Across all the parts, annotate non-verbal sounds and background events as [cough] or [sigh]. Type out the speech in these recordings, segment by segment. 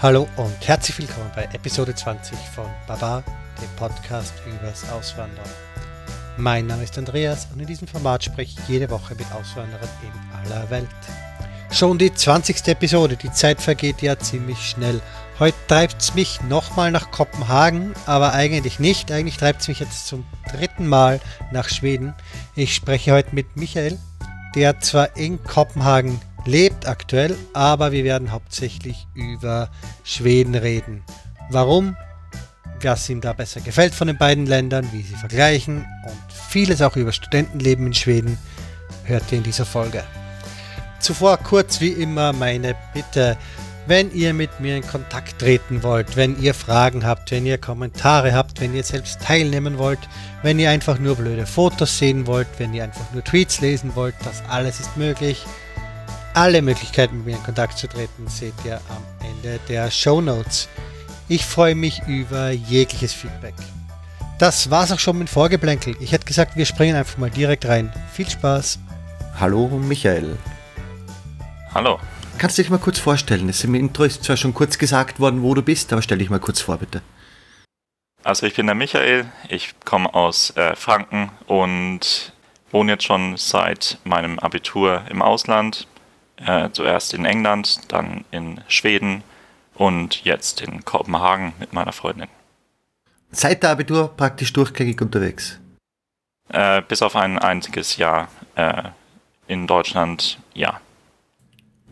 Hallo und herzlich willkommen bei Episode 20 von Baba, dem Podcast übers Auswandern. Mein Name ist Andreas und in diesem Format spreche ich jede Woche mit Auswanderern in aller Welt. Schon die 20. Episode, die Zeit vergeht ja ziemlich schnell. Heute treibt es mich nochmal nach Kopenhagen, aber eigentlich nicht. Eigentlich treibt es mich jetzt zum dritten Mal nach Schweden. Ich spreche heute mit Michael, der zwar in Kopenhagen lebt aktuell, aber wir werden hauptsächlich über Schweden reden. Warum? Was ihm da besser gefällt von den beiden Ländern, wie sie vergleichen und vieles auch über Studentenleben in Schweden hört ihr in dieser Folge. Zuvor kurz wie immer meine Bitte, wenn ihr mit mir in Kontakt treten wollt, wenn ihr Fragen habt, wenn ihr Kommentare habt, wenn ihr selbst teilnehmen wollt, wenn ihr einfach nur blöde Fotos sehen wollt, wenn ihr einfach nur Tweets lesen wollt, das alles ist möglich. Alle Möglichkeiten, mit mir in Kontakt zu treten, seht ihr am Ende der Show Notes. Ich freue mich über jegliches Feedback. Das war's auch schon mit Vorgeplänkel. Ich hätte gesagt, wir springen einfach mal direkt rein. Viel Spaß. Hallo Michael. Hallo. Kannst du dich mal kurz vorstellen? Es ist im Intro ist zwar schon kurz gesagt worden, wo du bist, aber stell dich mal kurz vor, bitte. Also ich bin der Michael, ich komme aus äh, Franken und wohne jetzt schon seit meinem Abitur im Ausland, äh, zuerst in England, dann in Schweden und jetzt in Kopenhagen mit meiner Freundin. Seit der Abitur praktisch durchgängig unterwegs. Äh, bis auf ein einziges Jahr äh, in Deutschland, ja.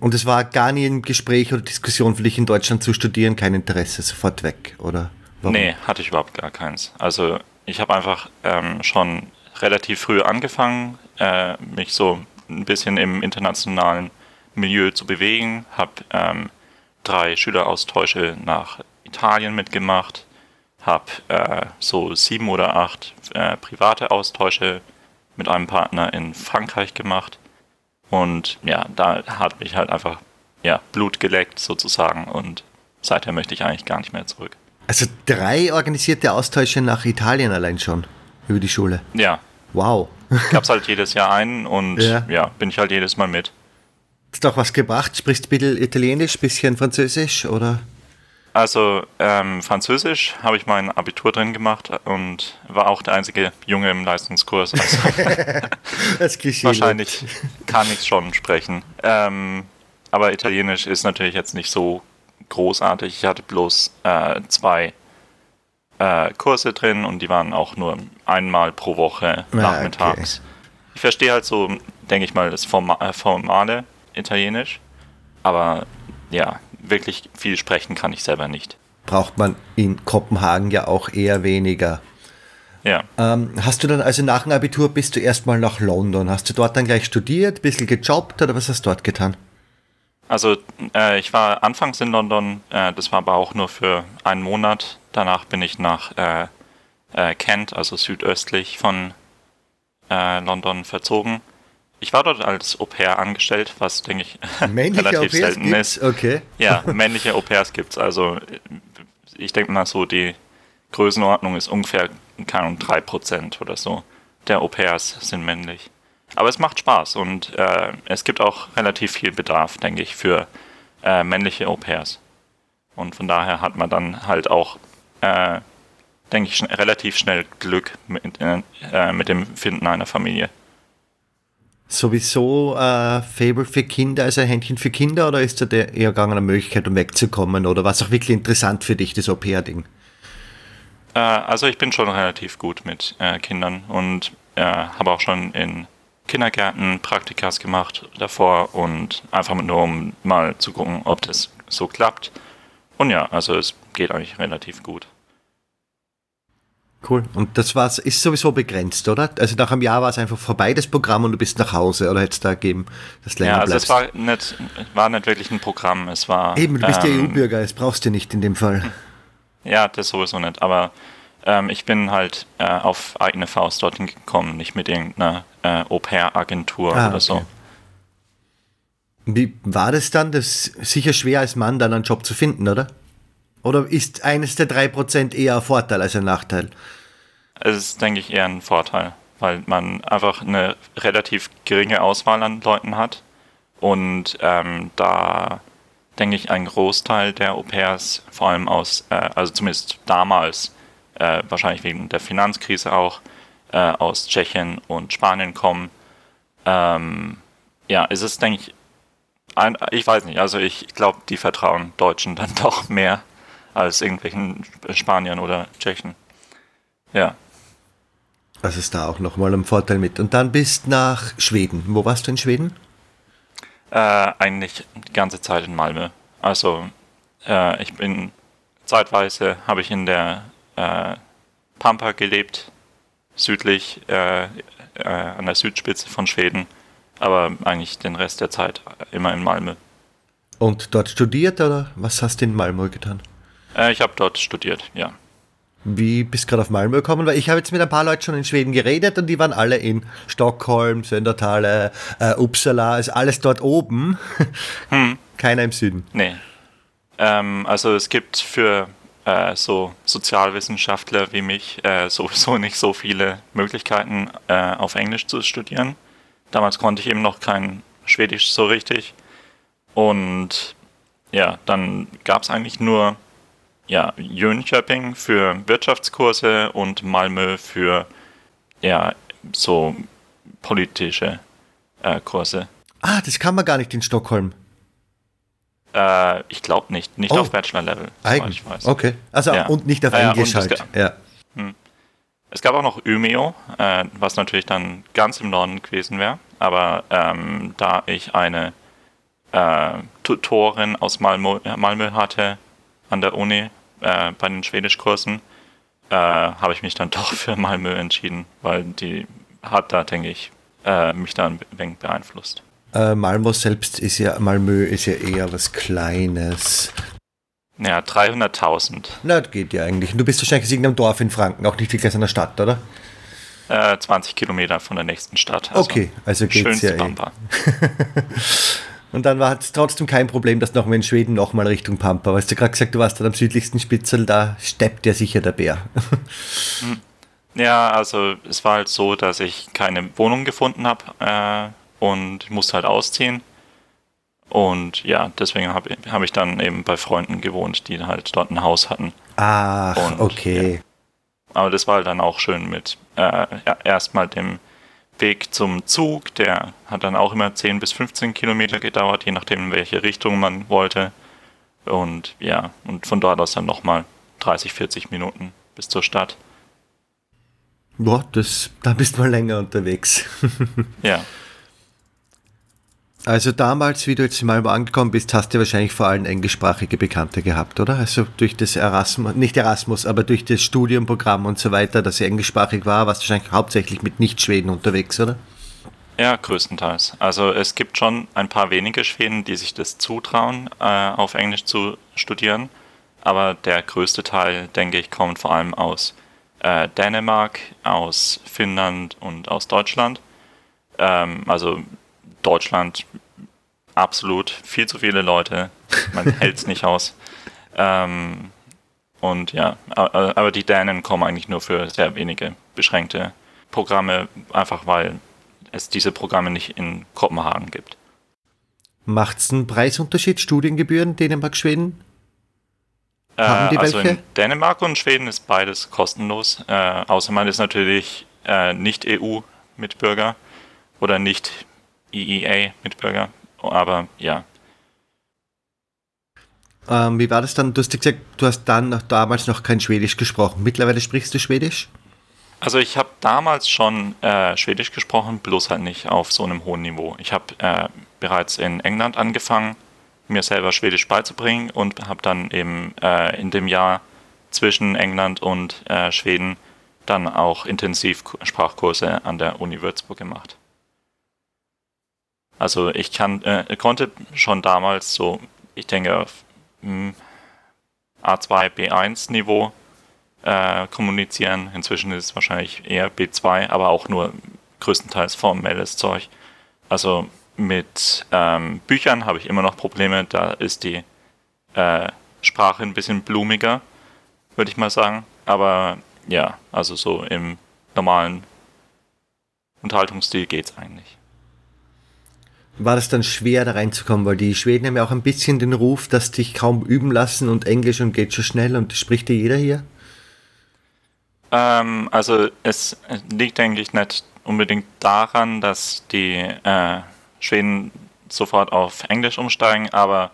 Und es war gar nie ein Gespräch oder Diskussion für dich in Deutschland zu studieren, kein Interesse, sofort weg, oder? Warum? Nee, hatte ich überhaupt gar keins. Also ich habe einfach ähm, schon relativ früh angefangen, äh, mich so ein bisschen im internationalen Milieu zu bewegen, habe ähm, drei Schüleraustausche nach Italien mitgemacht, habe äh, so sieben oder acht äh, private Austausche mit einem Partner in Frankreich gemacht und ja, da hat mich halt einfach ja, Blut geleckt sozusagen und seither möchte ich eigentlich gar nicht mehr zurück. Also drei organisierte Austausche nach Italien allein schon über die Schule. Ja. Wow. Gab's halt jedes Jahr einen und [laughs] ja. ja, bin ich halt jedes Mal mit. Hast du auch was gebracht? Sprichst du ein bisschen Italienisch, bisschen Französisch oder? Also ähm, Französisch habe ich mein Abitur drin gemacht und war auch der einzige Junge im Leistungskurs. Also [laughs] das wahrscheinlich kann ich schon sprechen. Ähm, aber Italienisch ist natürlich jetzt nicht so großartig. Ich hatte bloß äh, zwei äh, Kurse drin und die waren auch nur einmal pro Woche ah, nachmittags. Okay. Ich verstehe halt so, denke ich mal, das Forma äh, formale Italienisch, aber ja, wirklich viel sprechen kann ich selber nicht. Braucht man in Kopenhagen ja auch eher weniger. Ja. Ähm, hast du dann also nach dem Abitur bist du erstmal nach London? Hast du dort dann gleich studiert, ein bisschen gejobbt oder was hast du dort getan? Also äh, ich war anfangs in London, äh, das war aber auch nur für einen Monat. Danach bin ich nach äh, äh Kent, also südöstlich von äh, London, verzogen. Ich war dort als Au pair angestellt, was denke ich [laughs] relativ selten gibt's? ist. Okay. Ja, [laughs] männliche Au pairs gibt es. Also ich denke mal so, die Größenordnung ist ungefähr keine 3% oder so der Au pairs sind männlich. Aber es macht Spaß und äh, es gibt auch relativ viel Bedarf, denke ich, für äh, männliche Au pairs. Und von daher hat man dann halt auch, äh, denke ich, schn relativ schnell Glück mit, äh, mit dem Finden einer Familie. Sowieso äh, Fable für Kinder, also ein Händchen für Kinder, oder ist da der eher gegangen eine Möglichkeit, um wegzukommen? Oder was auch wirklich interessant für dich, das Au-pair-Ding? Äh, also ich bin schon relativ gut mit äh, Kindern und äh, habe auch schon in Kindergärten Praktikas gemacht davor und einfach nur um mal zu gucken, ob das so klappt. Und ja, also es geht eigentlich relativ gut. Cool. Und das war's, ist sowieso begrenzt, oder? Also nach einem Jahr war es einfach vorbei, das Programm, und du bist nach Hause, oder hätte es da gegeben, dass länger Ja, also bleibst? es war nicht, war nicht wirklich ein Programm, es war... Eben, du bist ähm, ja EU-Bürger, das brauchst du nicht in dem Fall. [laughs] Ja, das sowieso nicht, aber ähm, ich bin halt äh, auf eigene Faust dorthin gekommen, nicht mit irgendeiner äh, Au-pair-Agentur ah, oder okay. so. Wie war das dann? Das ist sicher schwer als Mann dann einen Job zu finden, oder? Oder ist eines der 3% eher ein Vorteil als ein Nachteil? Es ist, denke ich, eher ein Vorteil, weil man einfach eine relativ geringe Auswahl an Leuten hat und ähm, da denke ich, ein Großteil der Au pairs, vor allem aus, äh, also zumindest damals, äh, wahrscheinlich wegen der Finanzkrise auch, äh, aus Tschechien und Spanien kommen. Ähm, ja, ist denke ich, ein, ich weiß nicht, also ich glaube, die vertrauen Deutschen dann [laughs] doch mehr als irgendwelchen Spaniern oder Tschechen. Ja. Also ist da auch nochmal ein Vorteil mit. Und dann bist nach Schweden. Wo warst du in Schweden? Äh, eigentlich die ganze Zeit in Malmö. Also äh, ich bin zeitweise habe ich in der äh, Pampa gelebt, südlich äh, äh, an der Südspitze von Schweden, aber eigentlich den Rest der Zeit immer in Malmö. Und dort studiert oder was hast du in Malmö getan? Äh, ich habe dort studiert, ja. Wie bist du gerade auf Malmö gekommen? Weil ich habe jetzt mit ein paar Leuten schon in Schweden geredet und die waren alle in Stockholm, Söndertale, äh, Uppsala, ist alles dort oben. [laughs] Hm. Keiner im Süden. Nee. Ähm, also es gibt für äh, so Sozialwissenschaftler wie mich äh, sowieso [laughs] nicht so viele Möglichkeiten, äh, auf Englisch zu studieren. Damals konnte ich eben noch kein Schwedisch so richtig. Und ja, dann gab es eigentlich nur ja, Jönköping für Wirtschaftskurse und Malmö für ja, so politische äh, Kurse. Ah, das kann man gar nicht in Stockholm. Äh, ich glaube nicht. Nicht oh. auf Bachelor-Level, soweit ich weiß. Okay. Also ja. und nicht auf ja, Englisch halt. Es ja. Hm. Es gab auch noch Umeå, äh, was natürlich dann ganz im Norden gewesen wäre. Aber ähm, da ich eine äh, Tutorin aus Malmö, Malmö hatte an der Uni, äh, bei den Schwedischkursen, äh, habe ich mich dann [laughs] doch für Malmö entschieden, weil die hat da, denke ich, äh, mich da ein wenig beeinflusst. Äh, Malmö selbst ist ja, Malmö ist ja eher was Kleines. Ja, 300.000. Na, das geht ja eigentlich. Du bist wahrscheinlich in irgendeinem Dorf in Franken, auch nicht wirklich in der Stadt, oder? 20 äh, Kilometer von der nächsten Stadt. Also okay, also geht's ja. Eh. [laughs] Und dann war es trotzdem kein Problem, dass nochmal in Schweden nochmal Richtung Pampa. Weißt du gerade gesagt, du warst dann am südlichsten Spitzel, da steppt ja sicher der Bär. Hm. Ja, also es war halt so, dass ich keine Wohnung gefunden habe äh, und musste halt ausziehen. Und ja, deswegen habe hab ich dann eben bei Freunden gewohnt, die halt dort ein Haus hatten. Ach, und, okay. Ja. Aber das war halt dann auch schön mit äh, ja, erstmal dem Weg zum Zug, der hat dann auch immer 10 bis 15 Kilometer gedauert, je nachdem, in welche Richtung man wollte. Und ja, und von dort aus dann nochmal 30, 40 Minuten bis zur Stadt. Boah, das, da bist du mal länger unterwegs. ja. [laughs] Also damals, wie du jetzt mal angekommen bist, hast du wahrscheinlich vor allem englischsprachige Bekannte gehabt, oder? Also durch das Erasmus, nicht Erasmus, aber durch das Studienprogramm und so weiter, das englischsprachig war, warst du wahrscheinlich hauptsächlich mit Nicht-Schweden unterwegs, oder? Ja, größtenteils. Also es gibt schon ein paar wenige Schweden, die sich das zutrauen, äh, auf Englisch zu studieren. Aber der größte Teil, denke ich, kommt vor allem aus äh, Dänemark, aus Finnland und aus Deutschland. Ähm, also Deutschland absolut viel zu viele Leute. Man [laughs] hält es nicht aus. Ähm, und ja, aber die Dänen kommen eigentlich nur für sehr wenige beschränkte Programme, einfach weil es diese Programme nicht in Kopenhagen gibt. Macht es einen Preisunterschied, Studiengebühren, Dänemark, Schweden? Äh, Haben die also welche? in Dänemark und Schweden ist beides kostenlos, äh, außer man ist natürlich äh, nicht EU-Mitbürger oder nicht EEA-Mitbürger. Aber ja. Ähm, wie war das dann? Du hast gesagt, du hast dann damals noch kein Schwedisch gesprochen. Mittlerweile sprichst du Schwedisch? Also ich habe damals schon äh, Schwedisch gesprochen, bloß halt nicht auf so einem hohen Niveau. Ich habe äh, bereits in England angefangen, mir selber Schwedisch beizubringen und habe dann eben äh, in dem Jahr zwischen England und äh, Schweden dann auch intensiv Sprachkurse an der Uni Würzburg gemacht. Also ich kann, äh, konnte schon damals so, ich denke, auf hm, A2, B1 Niveau äh, kommunizieren. Inzwischen ist es wahrscheinlich eher B2, aber auch nur größtenteils formelles Zeug. Also mit ähm, Büchern habe ich immer noch Probleme. Da ist die äh, Sprache ein bisschen blumiger, würde ich mal sagen. Aber ja, also so im normalen Unterhaltungsstil geht es eigentlich. War das dann schwer, da reinzukommen? Weil die Schweden haben ja auch ein bisschen den Ruf, dass dich kaum üben lassen und Englisch und geht schon schnell und spricht dir jeder hier? Ähm, also es liegt eigentlich nicht unbedingt daran, dass die äh, Schweden sofort auf Englisch umsteigen, aber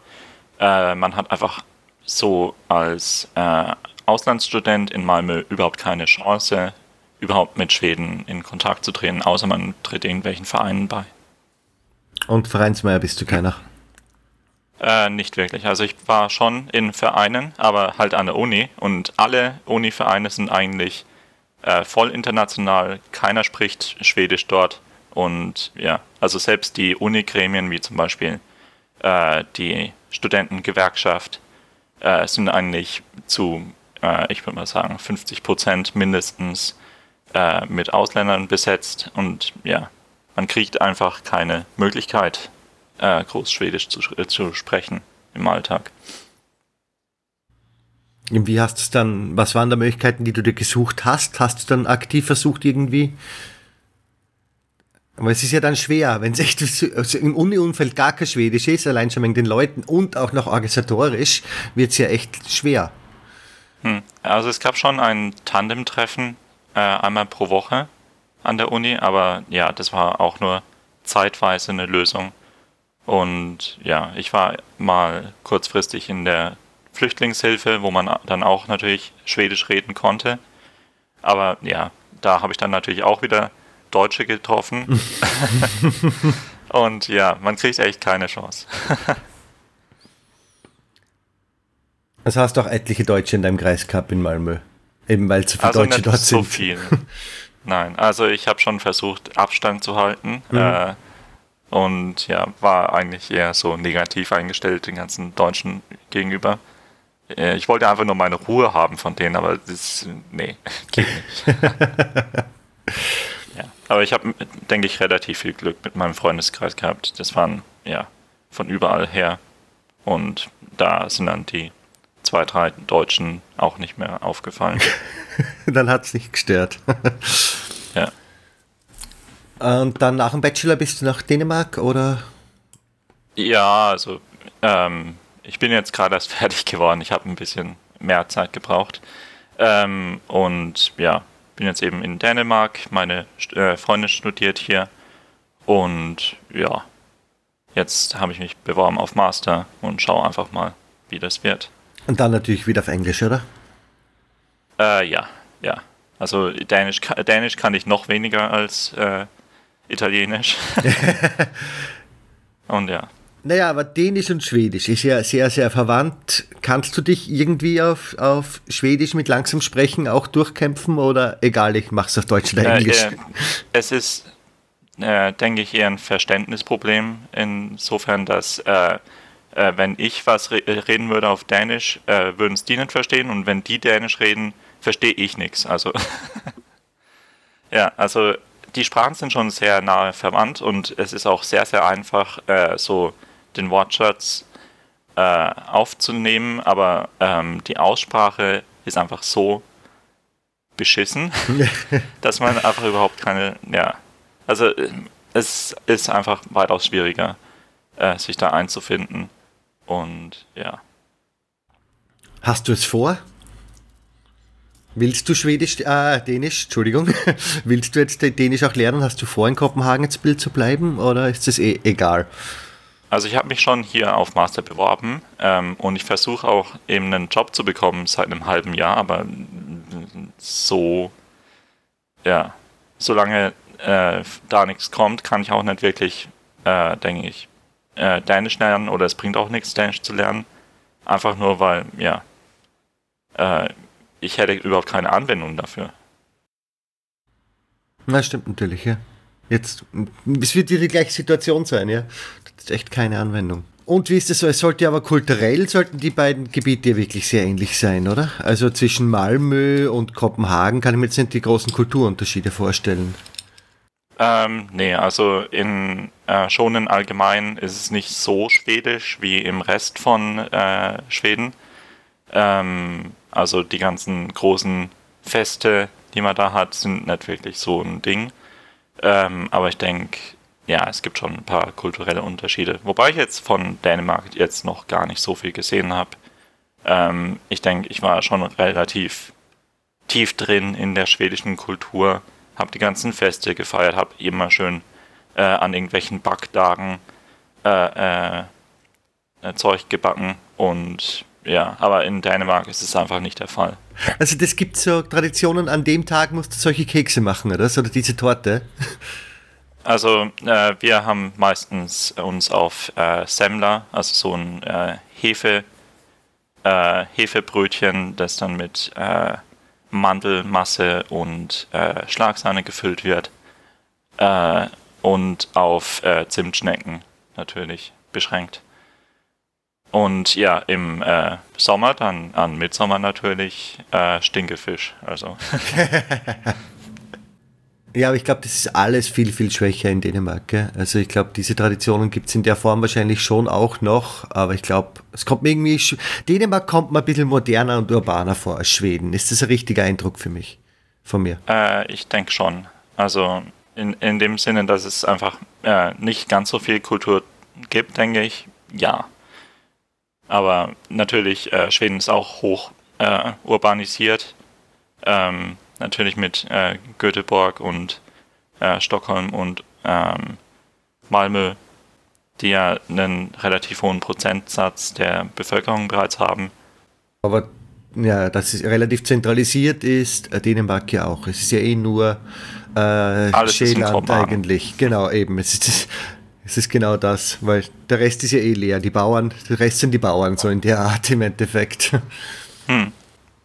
äh, man hat einfach so als äh, Auslandsstudent in Malmö überhaupt keine Chance, überhaupt mit Schweden in Kontakt zu treten, außer man tritt irgendwelchen Vereinen bei. Und Vereinsmeier bist du keiner? Äh, nicht wirklich. Also ich war schon in Vereinen, aber halt an der Uni und alle Uni-Vereine sind eigentlich äh, voll international. Keiner spricht Schwedisch dort und ja, also selbst die Uni-Gremien wie zum Beispiel äh, die Studentengewerkschaft äh, sind eigentlich zu, äh, ich würde mal sagen, 50 Prozent mindestens äh, mit Ausländern besetzt und ja, man kriegt einfach keine Möglichkeit, äh, Großschwedisch zu, äh, zu sprechen im Alltag. Wie hast du dann, was waren da Möglichkeiten, die du dir gesucht hast? Hast du dann aktiv versucht irgendwie? Aber es ist ja dann schwer, wenn es echt [laughs] also im Uni-Umfeld gar kein Schwedisch ist, allein schon wegen den Leuten und auch noch organisatorisch, wird es ja echt schwer. Hm. Also es gab schon ein Tandem-Treffen äh, einmal pro Woche an der Uni, aber ja, das war auch nur zeitweise eine Lösung. Und ja, ich war mal kurzfristig in der Flüchtlingshilfe, wo man dann auch natürlich Schwedisch reden konnte. Aber ja, da habe ich dann natürlich auch wieder Deutsche getroffen. [laughs] [laughs] Und ja, man kriegt echt keine Chance. [laughs] also hast du auch etliche Deutsche in deinem Kreis gehabt in Malmö. Eben weil zu viele also Deutsche dort so sind. viel. Nein, also ich habe schon versucht, Abstand zu halten. Mhm. Äh, und ja, war eigentlich eher so negativ eingestellt den ganzen Deutschen gegenüber. Äh, ich wollte einfach nur meine Ruhe haben von denen, aber das, nee, [laughs] geht nicht. [laughs] ja, aber ich habe, denke ich, relativ viel Glück mit meinem Freundeskreis gehabt. Das waren, ja, von überall her. Und da sind dann die zwei, drei Deutschen auch nicht mehr aufgefallen. [laughs] dann hat es nicht gestört. [laughs] ja. Und dann nach dem Bachelor bist du nach Dänemark oder? Ja, also ähm, ich bin jetzt gerade erst [laughs] fertig geworden. Ich habe ein bisschen mehr Zeit gebraucht. Ähm, und ja, bin jetzt eben in Dänemark. Meine äh, Freundin studiert hier. Und ja, jetzt habe ich mich beworben auf Master und schaue einfach mal, wie das wird. Und dann natürlich wieder auf Englisch, oder? Äh, ja, ja. Also Dänisch, Dänisch kann ich noch weniger als äh, Italienisch. [laughs] und ja. Naja, aber Dänisch und Schwedisch ist ja sehr, sehr verwandt. Kannst du dich irgendwie auf, auf Schwedisch mit langsam sprechen auch durchkämpfen oder egal, ich mach's auf Deutsch oder Englisch? Äh, äh, es ist, äh, denke ich, eher ein Verständnisproblem, insofern, dass äh, äh, wenn ich was re reden würde auf Dänisch, äh, würden es die nicht verstehen und wenn die Dänisch reden, verstehe ich nichts. Also [laughs] ja, also die Sprachen sind schon sehr nahe verwandt und es ist auch sehr, sehr einfach, so den Wortschatz äh, aufzunehmen, aber ähm, die Aussprache ist einfach so beschissen, [laughs] dass man einfach überhaupt keine, ja, also äh, es ist einfach weitaus schwieriger, äh, sich da einzufinden und ja. Hast du es vor? Willst du Schwedisch, äh, Dänisch, Entschuldigung, [laughs] willst du jetzt Dänisch auch lernen? Hast du vor, in Kopenhagen ins Bild zu bleiben oder ist es eh egal? Also ich habe mich schon hier auf Master beworben ähm, und ich versuche auch eben einen Job zu bekommen seit einem halben Jahr, aber so, ja, solange äh, da nichts kommt, kann ich auch nicht wirklich, äh, denke ich, äh, Dänisch lernen oder es bringt auch nichts, Dänisch zu lernen. Einfach nur, weil, ja, äh, ich hätte überhaupt keine Anwendung dafür. Na, stimmt natürlich, ja. Jetzt, es wird die gleiche Situation sein, ja. Das ist echt keine Anwendung. Und wie ist es so? Es sollte aber kulturell, sollten die beiden Gebiete wirklich sehr ähnlich sein, oder? Also zwischen Malmö und Kopenhagen kann ich mir jetzt nicht die großen Kulturunterschiede vorstellen. Ähm, nee, also in äh, Schonen allgemein ist es nicht so schwedisch wie im Rest von äh, Schweden. Ähm, also die ganzen großen Feste, die man da hat, sind nicht wirklich so ein Ding. Ähm, aber ich denke, ja, es gibt schon ein paar kulturelle Unterschiede. Wobei ich jetzt von Dänemark jetzt noch gar nicht so viel gesehen habe. Ähm, ich denke, ich war schon relativ tief drin in der schwedischen Kultur, habe die ganzen Feste gefeiert, habe immer schön äh, an irgendwelchen Backtagen äh, äh, äh, Zeug gebacken und ja, aber in Dänemark ist es einfach nicht der Fall. Also das gibt so Traditionen, an dem Tag musst du solche Kekse machen, oder? Oder diese Torte? Also äh, wir haben meistens uns auf äh, Semmler, also so ein äh, Hefe, äh, Hefebrötchen, das dann mit äh, Mandelmasse und äh, Schlagsahne gefüllt wird äh, und auf äh, Zimtschnecken natürlich beschränkt. Und ja, im äh, Sommer dann an Mitsommer natürlich äh, Stinkefisch. Also. [laughs] Ja, aber ich glaube, das ist alles viel, viel schwächer in Dänemark. Gell? Also ich glaube, diese Traditionen gibt es in der Form wahrscheinlich schon auch noch, aber ich glaube, es kommt mir irgendwie. Dänemark kommt mir ein bisschen moderner und urbaner vor als Schweden. Ist das ein richtiger Eindruck für mich? Von mir? Äh, ich denke schon. Also in, in dem Sinne, dass es einfach äh, nicht ganz so viel Kultur gibt, denke ich, ja. Aber natürlich, äh, Schweden ist auch hoch äh, urbanisiert. Ähm, natürlich mit äh, Göteborg und äh, Stockholm und ähm, Malmö, die ja einen relativ hohen Prozentsatz der Bevölkerung bereits haben. Aber ja, dass es relativ zentralisiert ist, äh, Dänemark ja auch. Es ist ja eh nur äh, Schäland eigentlich. Genau, eben. Es ist, es ist genau das, weil der Rest ist ja eh leer. Die Bauern, der Rest sind die Bauern, so in der Art im Endeffekt. Hm.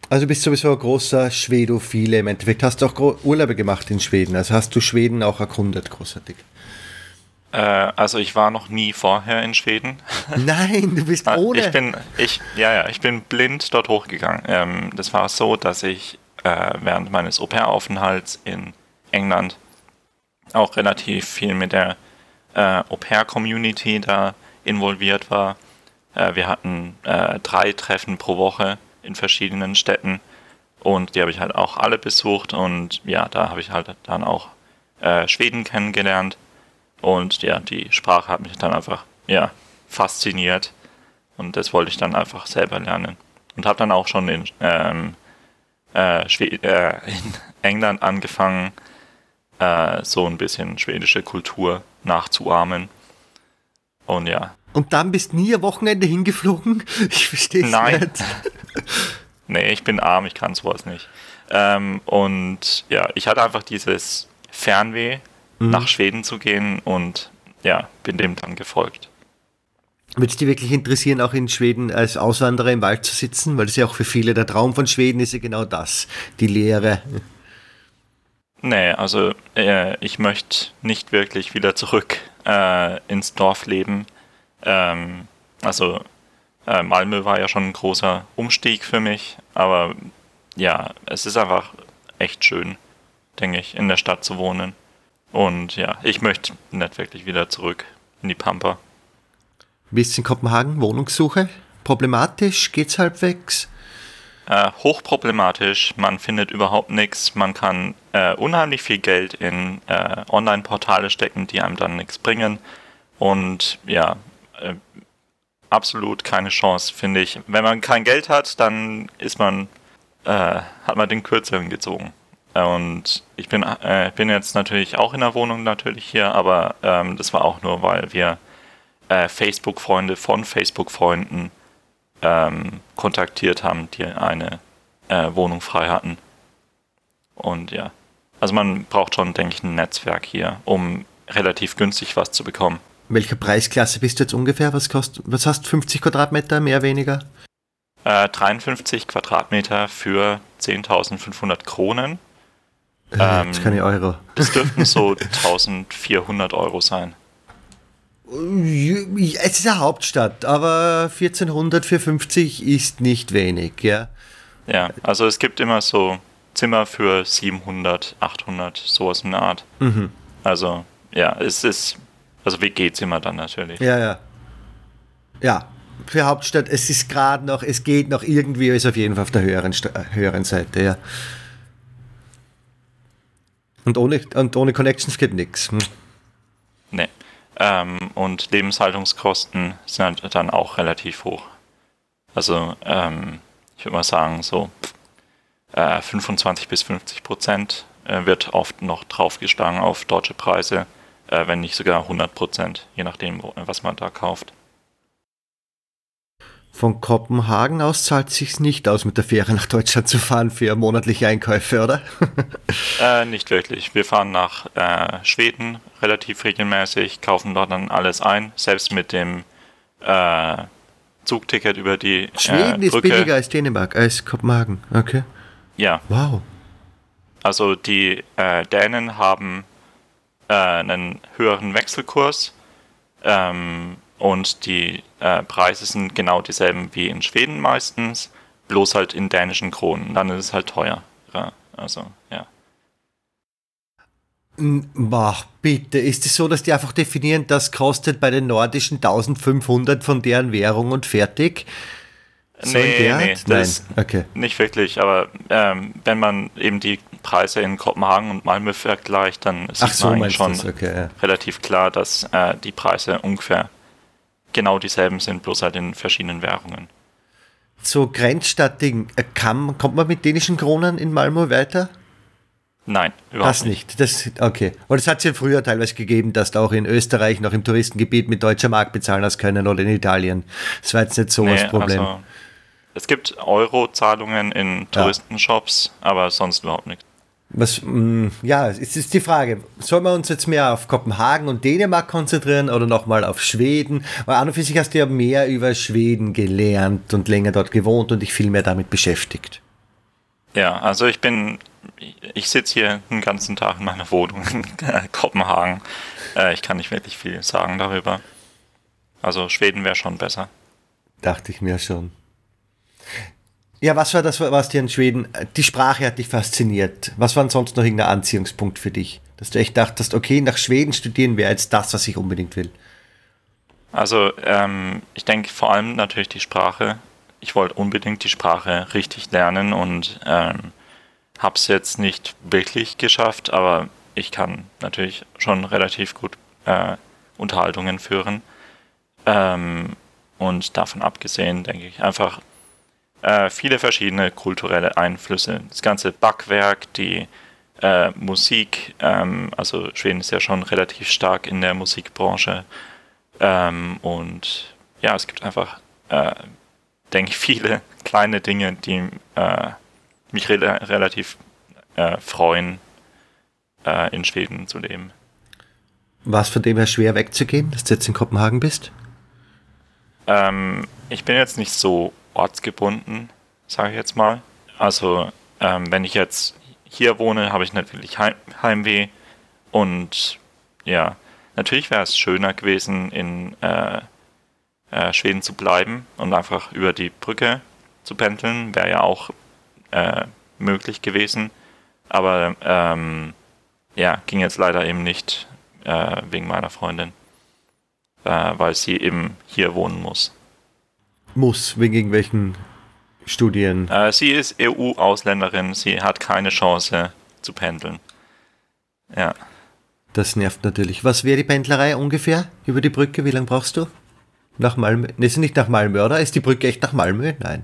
Also du bist sowieso ein großer Schwedophile im Endeffekt. Hast du auch Urlaube gemacht in Schweden? Also hast du Schweden auch erkundet, großartig? Äh, also ich war noch nie vorher in Schweden. [laughs] Nein, du bist ah, ohne. Ich bin, ich, ja, ja, ich bin blind dort hochgegangen. Ähm, das war so, dass ich äh, während meines Au-pair-Aufenthalts in England auch relativ viel mit der äh, Au-pair-Community da involviert war. Äh, wir hatten äh, drei Treffen pro Woche in verschiedenen Städten. Und die habe ich halt auch alle besucht. Und ja, da habe ich halt dann auch äh, Schweden kennengelernt. Und ja, die Sprache hat mich dann einfach, ja, fasziniert. Und das wollte ich dann einfach selber lernen. Und habe dann auch schon in, ähm, äh, äh, in [laughs] England angefangen, äh, so ein bisschen schwedische Kultur nachzuahmen. Und ja. Und dann bist du nie am Wochenende hingeflogen? [laughs] Ich verstehe es nicht. [laughs] nee, ich bin arm, ich kann sowas nicht. Ähm, und ja, ich hatte einfach dieses Fernweh, mhm. nach Schweden zu gehen und ja, bin dem dann gefolgt. Würde es dich wirklich interessieren, auch in Schweden als Auswanderer im Wald zu sitzen? Weil das ja auch für viele der Traum von Schweden ist ja genau das, die Lehre. Nee, also äh, ich möchte nicht wirklich wieder zurück äh, ins Dorf leben. Ähm, also äh, Malmö war ja schon ein großer Umstieg für mich, aber ja, es ist einfach echt schön, denke ich, in der Stadt zu wohnen. Und ja, ich möchte nicht wirklich wieder zurück in die Pampa. Wie ist in Kopenhagen? Wohnungssuche? Problematisch? Geht's halbwegs? Äh, hochproblematisch, man findet überhaupt nichts, man kann äh, unheimlich viel Geld in äh, Online-Portale stecken, die einem dann nichts bringen. Und ja, äh, absolut keine Chance, finde ich. Wenn man kein Geld hat, dann ist man, äh, hat man den Kürzeren gezogen. Und ich bin, äh, bin jetzt natürlich auch in der Wohnung natürlich hier, aber ähm, das war auch nur, weil wir äh, Facebook-Freunde von Facebook-Freunden ähm, kontaktiert haben, die eine äh, Wohnung frei hatten. Und ja, also man braucht schon, denke ich, ein Netzwerk hier, um relativ günstig was zu bekommen. Welcher Preisklasse bist du jetzt ungefähr? Was kostet, was hast 50 Quadratmeter, mehr, weniger? Äh, 53 Quadratmeter für 10.500 Kronen. Äh, ähm, das keine Euro. Das [laughs] dürften so 1400 Euro sein. Es ist eine Hauptstadt, aber 1400 für 50 ist nicht wenig, ja. Ja, also es gibt immer so Zimmer für 700, 800, sowas in der Art. Mhm. Also, ja, es ist also WG-Zimmer dann natürlich. Ja, ja. Ja, für Hauptstadt, es ist gerade noch, es geht noch irgendwie, ist auf jeden Fall auf der höheren, höheren Seite, ja. Und ohne, und ohne Connections geht nichts. Hm. Nee. Ähm, und Lebenshaltungskosten sind halt dann auch relativ hoch. Also ähm, ich würde mal sagen, so äh, 25 bis 50 Prozent äh, wird oft noch draufgeschlagen auf deutsche Preise, äh, wenn nicht sogar 100 Prozent, je nachdem, was man da kauft. Von Kopenhagen aus zahlt es sich nicht aus, mit der Fähre nach Deutschland zu fahren für monatliche Einkäufe, oder? [laughs] äh, nicht wirklich. Wir fahren nach äh, Schweden relativ regelmäßig, kaufen dort dann alles ein, selbst mit dem äh, Zugticket über die äh, Schweden ist billiger als Dänemark, als Kopenhagen, okay. Ja. Wow. Also die äh, Dänen haben äh, einen höheren Wechselkurs ähm, und die äh, Preise sind genau dieselben wie in Schweden meistens, bloß halt in dänischen Kronen. Dann ist es halt teuer. Also, ja. Boah, bitte, ist es so, dass die einfach definieren, das kostet bei den nordischen 1500 von deren Währung und fertig? So nee, nee, Nein. Okay. nicht wirklich, aber ähm, wenn man eben die Preise in Kopenhagen und Malmö vergleicht, dann sieht so, man schon okay, ja. relativ klar, dass äh, die Preise ungefähr genau dieselben sind, bloß halt in verschiedenen Währungen. So Grenzstadtding, äh, kann, kommt man mit dänischen Kronen in Malmö weiter? Nein, überhaupt das nicht. Das okay. Und es hat es ja früher teilweise gegeben, dass du auch in Österreich noch im Touristengebiet mit deutscher Mark bezahlen hast können oder in Italien. Das war jetzt nicht so nee, das Problem. Also, es gibt Euro-Zahlungen in Touristenshops, ja. aber sonst überhaupt nichts. Was, mm, ja, es ist die Frage, sollen wir uns jetzt mehr auf Kopenhagen und Dänemark konzentrieren oder nochmal auf Schweden? Weil an und für sich hast du ja mehr über Schweden gelernt und länger dort gewohnt und dich viel mehr damit beschäftigt. Ja, also ich bin, ich sitze hier den ganzen Tag in meiner Wohnung in [laughs] Kopenhagen. Äh, ich kann nicht wirklich viel sagen darüber. Also Schweden wäre schon besser. Dachte ich mir schon. Ja, was war das, was dir in Schweden, die Sprache hat dich fasziniert. Was war sonst noch irgendein Anziehungspunkt für dich? Dass du echt dachtest, okay, nach Schweden studieren wäre jetzt das, was ich unbedingt will. Also, ähm, ich denke vor allem natürlich die Sprache. Ich wollte unbedingt die Sprache richtig lernen und ähm, habe es jetzt nicht wirklich geschafft, aber ich kann natürlich schon relativ gut äh, Unterhaltungen führen. Ähm, und davon abgesehen, denke ich einfach, äh, viele verschiedene kulturelle Einflüsse. Das ganze Backwerk, die äh, Musik, ähm, also Schweden ist ja schon relativ stark in der Musikbranche. Ähm, und ja, es gibt einfach, äh, denke ich, [laughs] viele kleine Dinge, die äh, mich re relativ äh, freuen, äh, in Schweden zu leben. War es von dem her schwer wegzugehen, dass du jetzt in Kopenhagen bist? Ähm, ich bin jetzt nicht so ortsgebunden, sage ich jetzt mal. Also ähm, wenn ich jetzt hier wohne, habe ich natürlich Heim Heimweh und ja, natürlich wäre es schöner gewesen, in äh, äh, Schweden zu bleiben und einfach über die Brücke zu pendeln, wäre ja auch äh, möglich gewesen. Aber ähm, ja, ging jetzt leider eben nicht äh, wegen meiner Freundin, äh, weil sie eben hier wohnen muss muss, wegen irgendwelchen Studien? Äh, sie ist EU-Ausländerin, sie hat keine Chance zu pendeln. Ja. Das nervt natürlich. Was wäre die Pendlerei ungefähr über die Brücke? Wie lange brauchst du? Nach Malmö? Ne, ist nicht nach Malmö, oder? Ist die Brücke echt nach Malmö? Nein.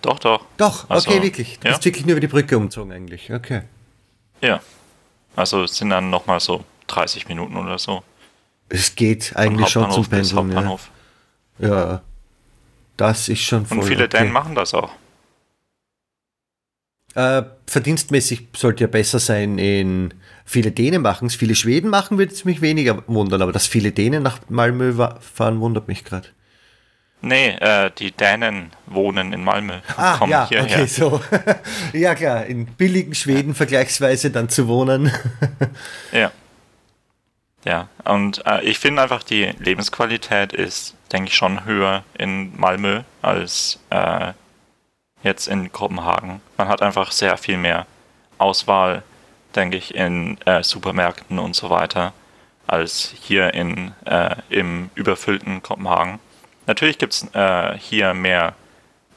Doch, doch. Doch, also, okay, wirklich. Du ja. bist wirklich nur über die Brücke umzogen eigentlich. Okay. Ja. Also es sind dann nochmal so 30 Minuten oder so. Es geht eigentlich schon zum Pendeln. Ja. ja. Das ist schon voll Und viele okay. Dänen machen das auch. Äh, verdienstmäßig sollte ja besser sein in viele Dänen machen es, viele Schweden machen, würde es mich weniger wundern, aber dass viele Dänen nach Malmö fahren, wundert mich gerade. Nee, äh, die Dänen wohnen in Malmö. Ah, kommen ja, hierher. okay, so. [laughs] ja, klar, in billigen Schweden vergleichsweise dann zu wohnen. ja. Ja, und äh, ich finde einfach, die Lebensqualität ist, denke ich, schon höher in Malmö als äh, jetzt in Kopenhagen. Man hat einfach sehr viel mehr Auswahl, denke ich, in äh, Supermärkten und so weiter, als hier in, äh, im überfüllten Kopenhagen. Natürlich gibt es äh, hier mehr,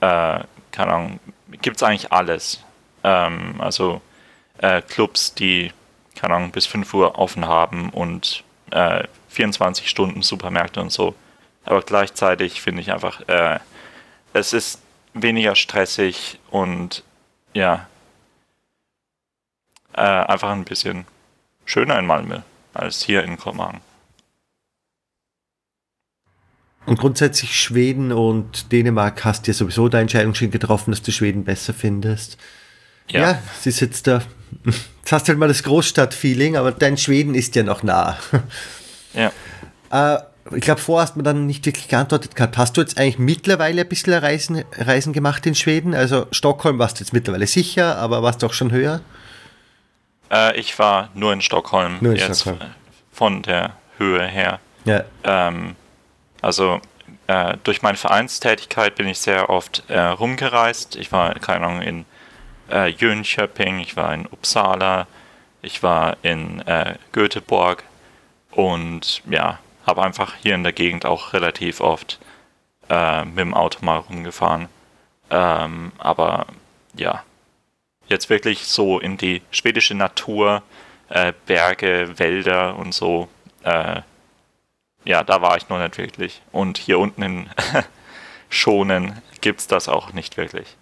äh, keine Ahnung, gibt es eigentlich alles. Ähm, also Clubs, die keine Ahnung, bis 5 Uhr offen haben und äh, 24 Stunden Supermärkte und so. Aber gleichzeitig finde ich einfach, äh, es ist weniger stressig und ja, äh, einfach ein bisschen schöner in Malmö als hier in Kopenhagen. Und grundsätzlich Schweden und Dänemark hast du ja sowieso deine Entscheidung schon getroffen, dass du Schweden besser findest. Ja, ja es ist jetzt da. Jetzt hast du halt mal das Großstadt-Feeling, aber dein Schweden ist ja noch nah. Ja. Äh, ich glaube, vorher hast du mir dann nicht wirklich geantwortet gehabt. Hast du jetzt eigentlich mittlerweile ein bisschen Reisen, Reisen gemacht in Schweden? Also Stockholm warst du jetzt mittlerweile sicher, aber warst du auch schon höher? Äh, ich war nur in Stockholm nur in jetzt Stockholm. von der Höhe her. Ja. Ähm, also äh, durch meine Vereinstätigkeit bin ich sehr oft äh, rumgereist. Ich war, keine Ahnung, in äh, Jönköping, ich war in Uppsala, ich war in äh, Göteborg und ja, habe einfach hier in der Gegend auch relativ oft äh, mit dem Auto mal rumgefahren. Ähm, aber ja, jetzt wirklich so in die schwedische Natur, äh, Berge, Wälder und so. Äh, ja, da war ich noch nicht wirklich. Und hier unten in [laughs] Schonen gibt es das auch nicht wirklich.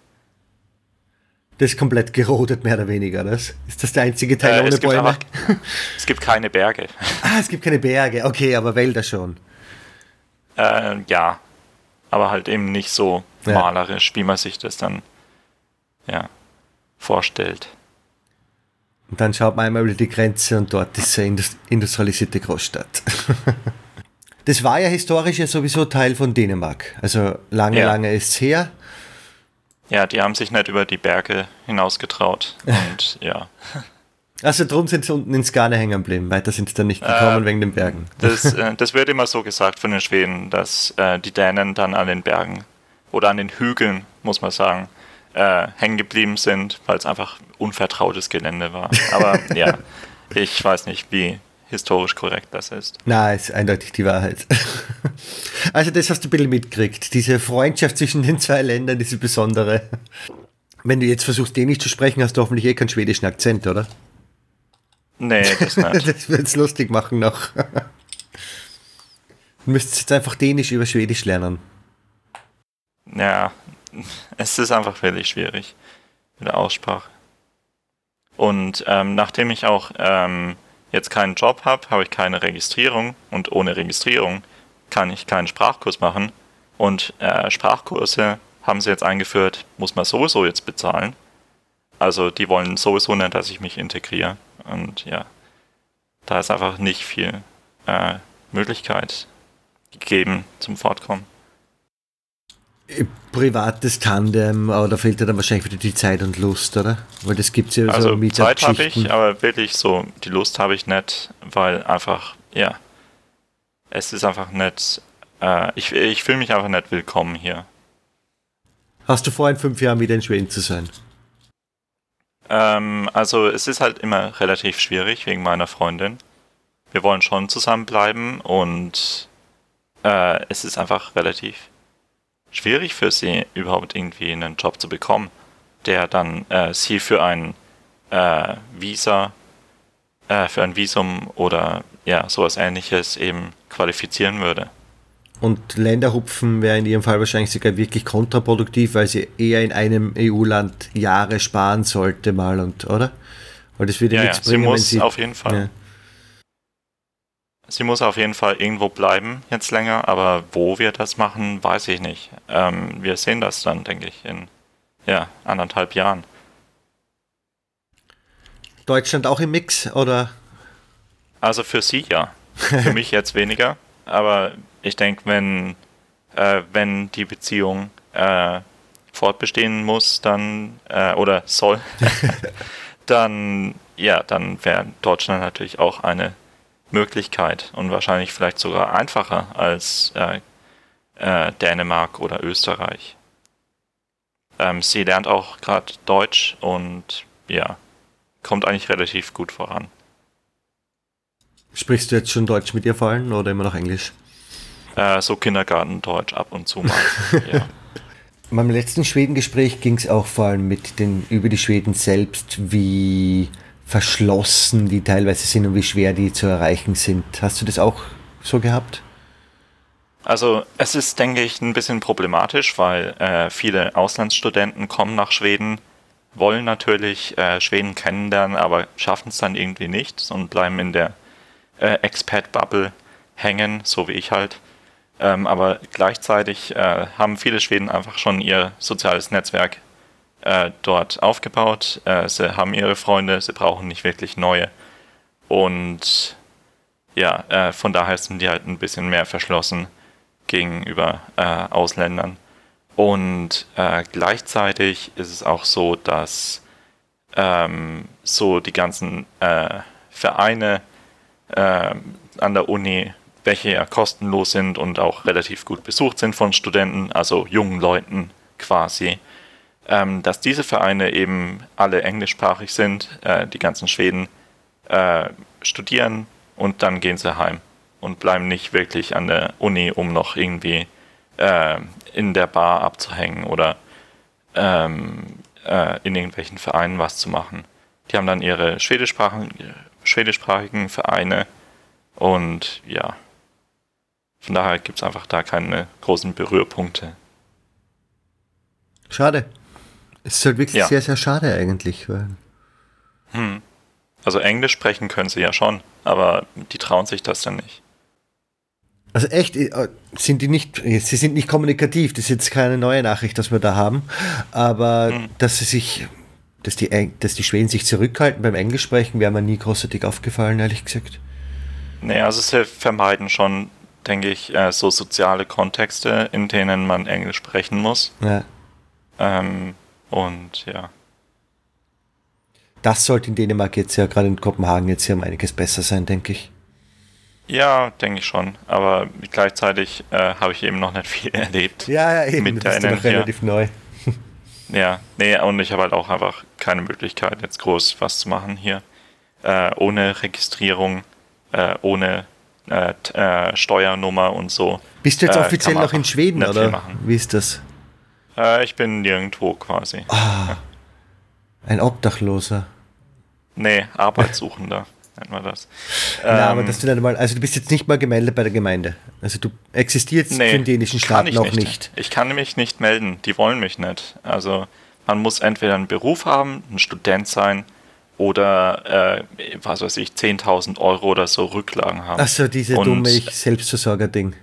Das ist komplett gerodet, mehr oder weniger, das? Ist das der einzige Teil äh, ohne Bäume? Aber, [laughs] es gibt keine Berge. Ah, es gibt keine Berge, okay, aber Wälder schon. Äh, ja, aber halt eben nicht so ja. malerisch, wie man sich das dann ja, vorstellt. Und dann schaut man einmal über die Grenze und dort ist eine industrialisierte Großstadt. [laughs] das war ja historisch ja sowieso Teil von Dänemark. Also lange, ja. lange ist es her. Ja, die haben sich nicht über die Berge hinausgetraut. [laughs] Und ja. Also drum sind sie unten in Skane hängen geblieben. Weiter sind sie dann nicht gekommen äh, wegen den Bergen. Das, [laughs] äh, das wird immer so gesagt von den Schweden, dass äh, die Dänen dann an den Bergen oder an den Hügeln, muss man sagen, äh, hängen geblieben sind, weil es einfach unvertrautes Gelände war. Aber [laughs] ja, ich weiß nicht, wie historisch korrekt das ist. Na, ist eindeutig die Wahrheit. [laughs] Also das hast du ein bisschen mitgekriegt. Diese Freundschaft zwischen den zwei Ländern, diese besondere. Wenn du jetzt versuchst, Dänisch zu sprechen, hast du hoffentlich eh keinen schwedischen Akzent, oder? Nee, das [laughs] nicht. das wird es lustig machen noch. [laughs] Du müsstest jetzt einfach Dänisch über Schwedisch lernen. Ja, es ist einfach wirklich schwierig mit der Aussprache. Und ähm, nachdem ich auch ähm, jetzt keinen Job habe, habe ich keine Registrierung und ohne Registrierung kann ich keinen Sprachkurs machen. Und äh, Sprachkurse haben sie jetzt eingeführt, muss man sowieso jetzt bezahlen. Also die wollen sowieso nicht, dass ich mich integriere. Und ja, da ist einfach nicht viel äh, Möglichkeit gegeben zum Fortkommen. Privates Tandem, aber da fehlt ja dann wahrscheinlich wieder die Zeit und Lust, oder? Weil das gibt es ja also so Zeit habe ich, aber wirklich so, die Lust habe ich nicht, weil einfach, ja, es ist einfach nicht, äh, ich, ich fühle mich einfach nicht willkommen hier. Hast du vor, in fünf Jahren wieder in Schweden zu sein? Ähm, also es ist halt immer relativ schwierig wegen meiner Freundin. Wir wollen schon zusammenbleiben und äh, es ist einfach relativ schwierig für sie, überhaupt irgendwie einen Job zu bekommen, der dann äh, sie für ein äh, Visa, äh, für ein Visum oder ja, sowas ähnliches eben qualifizieren würde. Und Länderhupfen wäre in ihrem Fall wahrscheinlich sogar wirklich kontraproduktiv, weil sie eher in einem EU-Land Jahre sparen sollte mal und, oder? Weil das würde ja, nichts ja, bringen, sie muss sie, auf jeden Fall. Ja. Sie muss auf jeden Fall irgendwo bleiben jetzt länger, aber wo wir das machen, weiß ich nicht. Ähm, wir sehen das dann, denke ich, in ja, anderthalb Jahren. Deutschland auch im Mix, oder? Also für sie ja. Für mich jetzt weniger. Aber ich denke, wenn, äh, wenn die Beziehung äh, fortbestehen muss, dann äh, oder soll, [laughs] dann ja, dann wäre Deutschland natürlich auch eine Möglichkeit und wahrscheinlich vielleicht sogar einfacher als äh, äh, Dänemark oder Österreich. Ähm, sie lernt auch gerade Deutsch und ja, kommt eigentlich relativ gut voran. Sprichst du jetzt schon Deutsch mit ihr vor allem oder immer noch Englisch? Äh, so Kindergartendeutsch ab und zu mal. [laughs] ja. Beim letzten Schwedengespräch ging es auch vor allem mit den, über die Schweden selbst, wie verschlossen die teilweise sind und wie schwer die zu erreichen sind. Hast du das auch so gehabt? Also es ist, denke ich, ein bisschen problematisch, weil äh, viele Auslandsstudenten kommen nach Schweden, wollen natürlich äh, Schweden kennenlernen, aber schaffen es dann irgendwie nicht und bleiben in der äh, Expat-Bubble hängen, so wie ich halt. Ähm, aber gleichzeitig äh, haben viele Schweden einfach schon ihr soziales Netzwerk äh, dort aufgebaut. Äh, sie haben ihre Freunde, sie brauchen nicht wirklich neue. Und ja, äh, von daher sind die halt ein bisschen mehr verschlossen gegenüber äh, Ausländern. Und äh, gleichzeitig ist es auch so, dass ähm, so die ganzen Vereine an der Uni welche ja kostenlos sind und auch relativ gut besucht sind von Studenten, also jungen Leuten quasi, ähm, dass diese Vereine eben alle englischsprachig sind, äh, die ganzen Schweden äh, studieren und dann gehen sie heim und bleiben nicht wirklich an der Uni, um noch irgendwie äh, in der Bar abzuhängen oder ähm, äh, in irgendwelchen Vereinen was zu machen. Die haben dann ihre schwedischsprachigen, schwedischsprachigen Vereine und ja, von daher gibt es einfach da keine großen Berührpunkte. Schade. Es ist halt wirklich ja. sehr, sehr schade eigentlich. Hm. Also Englisch sprechen können sie ja schon, aber die trauen sich das dann nicht. Also echt, äh, sind die nicht, sie sind nicht kommunikativ, das ist jetzt keine neue Nachricht, dass wir da haben, aber hm. dass sie sich, dass die, dass die Schweden sich zurückhalten beim Englisch sprechen, wäre mir nie großartig aufgefallen, ehrlich gesagt. Nee, also sie vermeiden schon denke ich, äh, so soziale Kontexte, in denen man Englisch sprechen muss. Ja. Ähm, und ja. Das sollte in Dänemark jetzt ja, gerade in Kopenhagen jetzt ja um einiges besser sein, denke ich. Ja, denke ich schon. Aber gleichzeitig äh, habe ich eben noch nicht viel [laughs] erlebt. Ja, ja eben. Mit der noch relativ neu. [laughs] ja, nee, und ich habe halt auch einfach keine Möglichkeit, jetzt groß was zu machen hier. Äh, ohne Registrierung, äh, ohne äh, äh, Steuernummer und so. Bist du jetzt äh, offiziell noch in Schweden oder wie ist das? Äh, ich bin nirgendwo quasi. Ah, ein Obdachloser. Nee, Arbeitssuchender [laughs] nennt man das. Ja, ähm, aber dass du dann mal, also du bist jetzt nicht mal gemeldet bei der Gemeinde. Also du existierst nee, für den dänischen Staat noch nicht. nicht. Ich kann mich nicht melden, die wollen mich nicht. Also man muss entweder einen Beruf haben, ein Student sein oder, äh, was weiß ich, 10.000 Euro oder so Rücklagen haben. Achso, diese und, dumme Selbstversorger-Ding.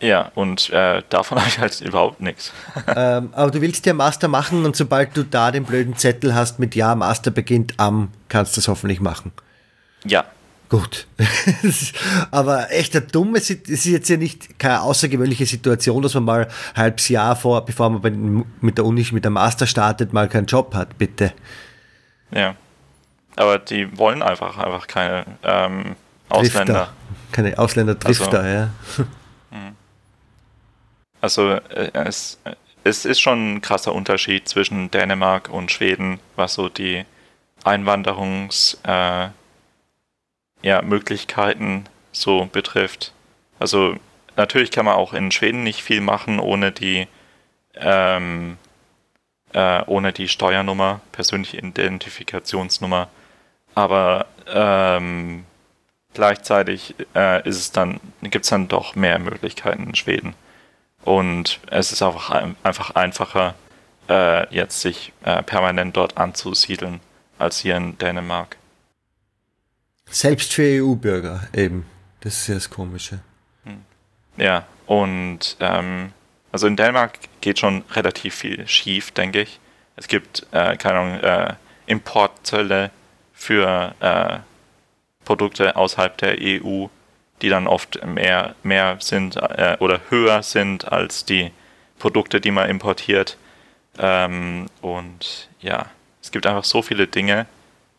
Ja, und äh, davon [laughs] habe ich halt überhaupt nichts. [laughs] Ähm, aber du willst ja Master machen und sobald du da den blöden Zettel hast mit Ja, Master beginnt am, kannst du das hoffentlich machen. Ja. Gut. [laughs] aber echt eine dumme, es ist jetzt ja nicht keine außergewöhnliche Situation, dass man mal ein halbes Jahr vor, bevor man mit der Uni, mit der Master startet, mal keinen Job hat, bitte. Ja. Aber die wollen einfach, einfach keine ähm, Ausländer. Keine Ausländer trifft also, ja. Also äh, es, es ist schon ein krasser Unterschied zwischen Dänemark und Schweden, was so die Einwanderungsmöglichkeiten äh, ja, so betrifft. Also natürlich kann man auch in Schweden nicht viel machen ohne die ähm, äh, ohne die Steuernummer, persönliche Identifikationsnummer. Aber ähm, gleichzeitig äh, ist es dann, gibt es dann doch mehr Möglichkeiten in Schweden. Und es ist auch einfach einfacher, äh, jetzt sich äh, permanent dort anzusiedeln, als hier in Dänemark. Selbst für EU-Bürger eben. Das ist ja das Komische. Hm. Ja, und ähm, also in Dänemark geht schon relativ viel schief, denke ich. Es gibt, äh, keine Ahnung, äh, Importzölle, für äh, Produkte außerhalb der EU, die dann oft mehr, mehr sind äh, oder höher sind als die Produkte, die man importiert. Ähm, und ja, es gibt einfach so viele Dinge,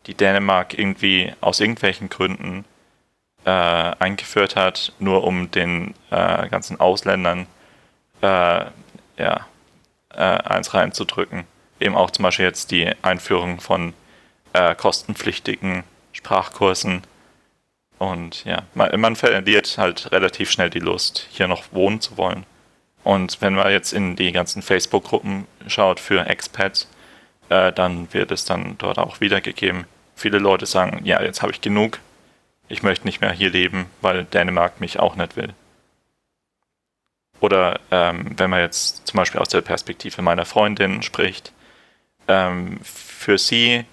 die Dänemark irgendwie aus irgendwelchen Gründen äh, eingeführt hat, nur um den äh, ganzen Ausländern äh, ja, äh, eins reinzudrücken. Eben auch zum Beispiel jetzt die Einführung von äh, kostenpflichtigen Sprachkursen. Und ja, man, man verliert halt relativ schnell die Lust, hier noch wohnen zu wollen. Und wenn man jetzt in die ganzen Facebook-Gruppen schaut für Expats, äh, dann wird es dann dort auch wiedergegeben, viele Leute sagen, ja, jetzt habe ich genug, ich möchte nicht mehr hier leben, weil Dänemark mich auch nicht will. Oder ähm, wenn man jetzt zum Beispiel aus der Perspektive meiner Freundin spricht, ähm, für sie,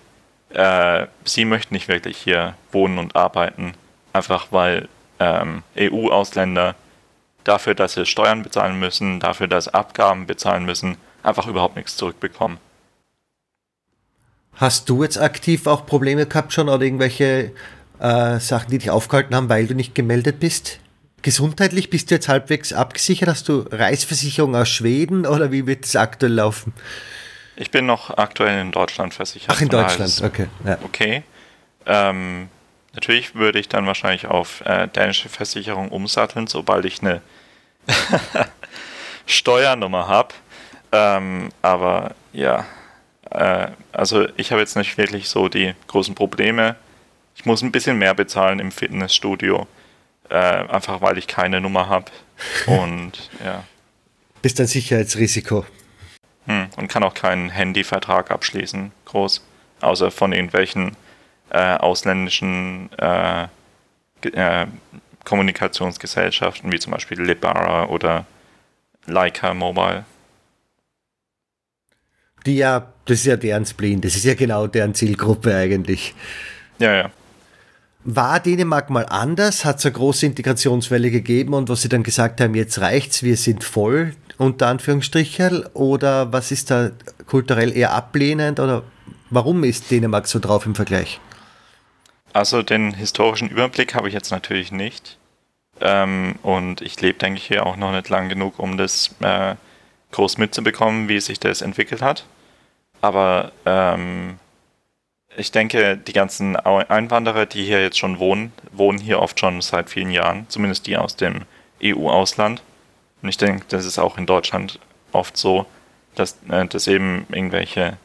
äh, sie möchten nicht wirklich hier wohnen und arbeiten, einfach weil ähm, EU-Ausländer dafür, dass sie Steuern bezahlen müssen, dafür, dass sie Abgaben bezahlen müssen, einfach überhaupt nichts zurückbekommen. Hast du jetzt aktiv auch Probleme gehabt schon oder irgendwelche äh, Sachen, die dich aufgehalten haben, weil du nicht gemeldet bist? Gesundheitlich bist du jetzt halbwegs abgesichert? Hast du Reisversicherung aus Schweden oder wie wird es aktuell laufen? Ich bin noch aktuell in Deutschland versichert. Ach, in Deutschland, okay. Ja. Okay. Ähm, natürlich würde ich dann wahrscheinlich auf äh, dänische Versicherung umsatteln, sobald ich eine [laughs] Steuernummer habe. Ähm, aber ja, äh, also ich habe jetzt nicht wirklich so die großen Probleme. Ich muss ein bisschen mehr bezahlen im Fitnessstudio, äh, einfach weil ich keine Nummer habe. [laughs] Und ja. Bist ein Sicherheitsrisiko. Hm, und kann auch keinen Handyvertrag abschließen, groß. Außer von irgendwelchen äh, ausländischen äh, äh, Kommunikationsgesellschaften, wie zum Beispiel Libara oder Leica Mobile. Die ja, das ist ja deren Spleen, das ist ja genau deren Zielgruppe eigentlich. Ja, ja. War Dänemark mal anders? Hat es eine große Integrationswelle gegeben und was sie dann gesagt haben, jetzt reicht's, wir sind voll, unter Anführungsstrichen? Oder was ist da kulturell eher ablehnend? Oder warum ist Dänemark so drauf im Vergleich? Also den historischen Überblick habe ich jetzt natürlich nicht. Ähm, und ich lebe, denke ich, hier auch noch nicht lang genug, um das äh, groß mitzubekommen, wie sich das entwickelt hat. Aber ähm, ich denke, die ganzen Einwanderer, die hier jetzt schon wohnen, wohnen hier oft schon seit vielen Jahren, zumindest die aus dem EU-Ausland. Und ich denke, das ist auch in Deutschland oft so, dass, äh, dass eben irgendwelche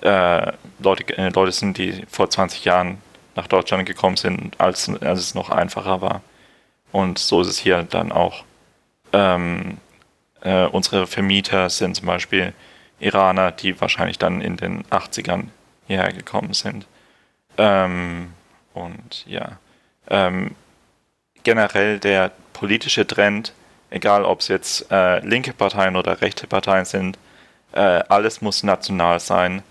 äh, Leute, äh, Leute sind, die vor 20 Jahren nach Deutschland gekommen sind, als, als es noch einfacher war. Und so ist es hier dann auch. Ähm, äh, unsere Vermieter sind zum Beispiel Iraner, die wahrscheinlich dann in den 80ern hierher gekommen sind. Ähm, und ja, ähm, generell der politische Trend, egal ob es jetzt äh, linke Parteien oder rechte Parteien sind, äh, alles muss national sein.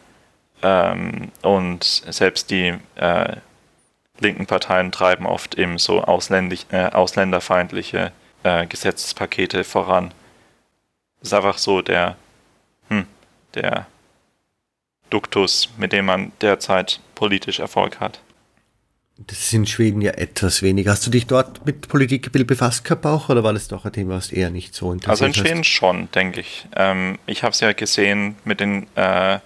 Ähm, und selbst die äh, linken Parteien treiben oft eben so äh, ausländerfeindliche äh, Gesetzespakete voran. Das ist einfach so der, hm, der Duktus, mit dem man derzeit politisch Erfolg hat. Das ist in Schweden ja etwas weniger. Hast du dich dort mit Politik befasst gehabt auch oder war das doch ein Thema, was eher nicht so interessiert Also in Schweden hast? schon, denke ich. Ähm, ich habe es ja gesehen mit, den, äh,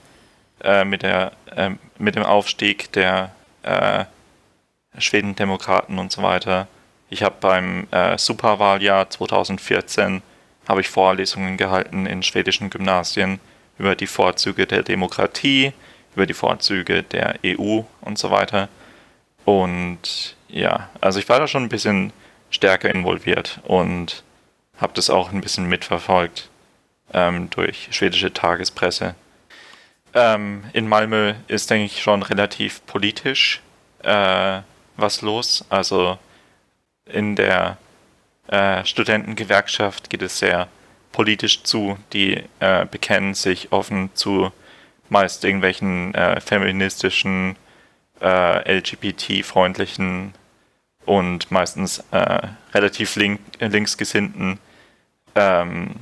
äh, mit, der, äh, mit dem Aufstieg der äh, Schweden-Demokraten und so weiter. Ich habe beim äh, Superwahljahr 2014 habe ich Vorlesungen gehalten in schwedischen Gymnasien über die Vorzüge der Demokratie, über die Vorzüge der EU und so weiter. Und ja, also ich war da schon ein bisschen stärker involviert und habe das auch ein bisschen mitverfolgt ähm, durch schwedische Tagespresse. Ähm, in Malmö ist, denke ich, schon relativ politisch äh, was los. Also in der äh, Studentengewerkschaft geht es sehr politisch zu. Die äh, bekennen sich offen zu meist irgendwelchen äh, feministischen, äh, LGBT-freundlichen und meistens äh, relativ link linksgesinnten ähm,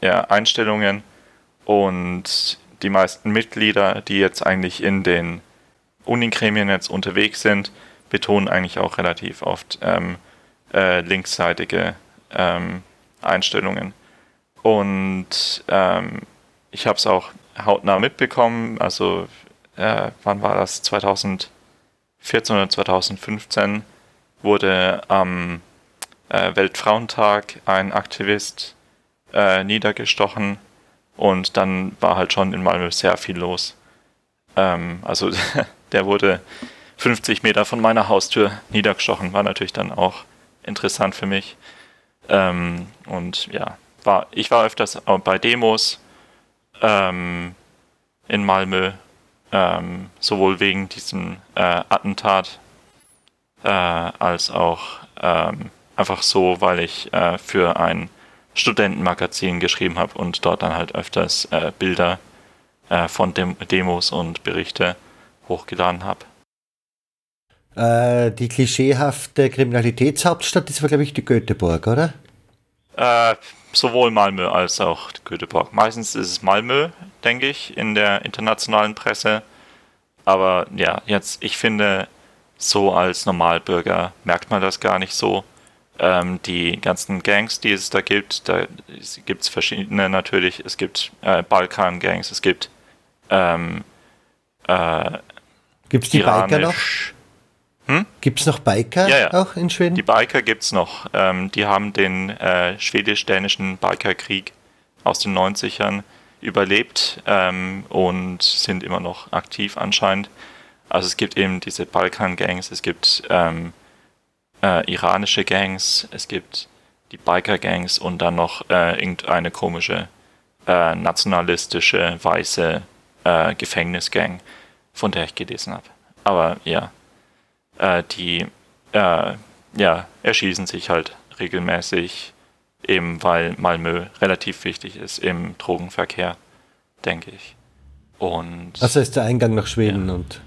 ja, Einstellungen. Und die meisten Mitglieder, die jetzt eigentlich in den Unigremien jetzt unterwegs sind, betonen eigentlich auch relativ oft ähm, äh, linksseitige ähm, Einstellungen. Und ähm, ich habe es auch hautnah mitbekommen, also äh, wann war das? 2014 oder 2015 wurde am äh, Weltfrauentag ein Aktivist äh, niedergestochen und dann war halt schon in Malmö sehr viel los. Ähm, also [laughs] der wurde 50 Meter von meiner Haustür niedergestochen, war natürlich dann auch interessant für mich. Ähm, und ja, war, ich war öfters bei Demos ähm, in Malmö. ähm, sowohl wegen diesem äh, Attentat äh, als auch ähm, einfach so, weil ich äh, für ein Studentenmagazin geschrieben habe und dort dann halt öfters äh, Bilder äh, von Dem Demos und Berichte hochgeladen habe. Äh, die klischeehafte Kriminalitätshauptstadt ist, glaube ich, die Göteborg, oder? Äh, sowohl Malmö als auch Göteborg. Meistens ist es Malmö, denke ich, in der internationalen Presse. Aber ja, jetzt, ich finde, so als Normalbürger merkt man das gar nicht so. Ähm, die ganzen Gangs, die es da gibt, da gibt es verschiedene natürlich. Es gibt äh, Balkan-Gangs, es gibt ähm, äh, Gibt es die Biker noch? Hm? Gibt es noch Biker ja, ja. auch in Schweden? Die Biker gibt es noch. Ähm, die haben den äh, schwedisch-dänischen Bikerkrieg aus den 90ern überlebt ähm, und sind immer noch aktiv anscheinend. Also es gibt eben diese Balkan-Gangs, es gibt ähm, äh, iranische Gangs, es gibt die Biker-Gangs und dann noch äh, irgendeine komische äh, nationalistische weiße äh, Gefängnisgang, von der ich gelesen habe. Aber ja, äh, die äh, ja, erschießen sich halt regelmäßig, eben weil Malmö relativ wichtig ist im Drogenverkehr, denke ich. Und also ist der Eingang nach Schweden ja. und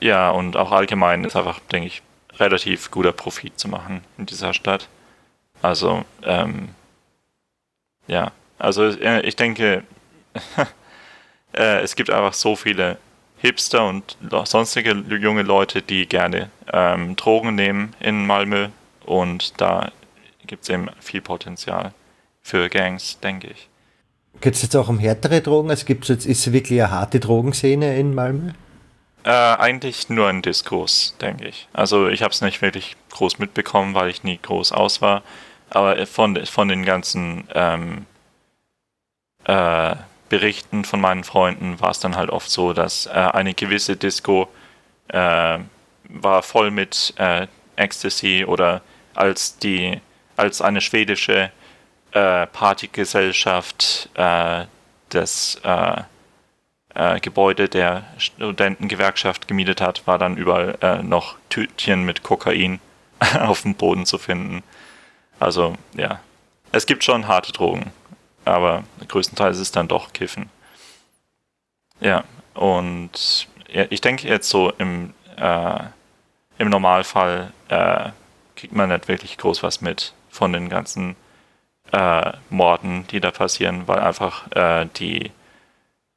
ja, und auch allgemein ist einfach, denke ich, relativ guter Profit zu machen in dieser Stadt. Also, ähm, ja, also äh, ich denke, [laughs] äh, es gibt einfach so viele Hipster und sonstige junge Leute, die gerne ähm, Drogen nehmen in Malmö und da gibt es eben viel Potenzial für Gangs, denke ich. Geht es jetzt auch um härtere Drogen? Also gibt's jetzt, ist es wirklich eine harte Drogenszene in Malmö? Äh, eigentlich nur ein Diskurs, denke ich. Also ich habe es nicht wirklich groß mitbekommen, weil ich nie groß aus war. Aber von, von den ganzen ähm, äh, Berichten von meinen Freunden war es dann halt oft so, dass äh, eine gewisse Disco äh, war voll mit äh, Ecstasy oder als die als eine schwedische äh, Partygesellschaft äh, das äh, Gebäude der Studentengewerkschaft gemietet hat, war dann überall noch Tütchen mit Kokain [laughs] auf dem Boden zu finden. Also ja, es gibt schon harte Drogen aber größtenteils ist es dann doch Kiffen. Ja, und ich denke jetzt so im, äh, im Normalfall äh, kriegt man nicht wirklich groß was mit von den ganzen äh, Morden, die da passieren, weil einfach äh, die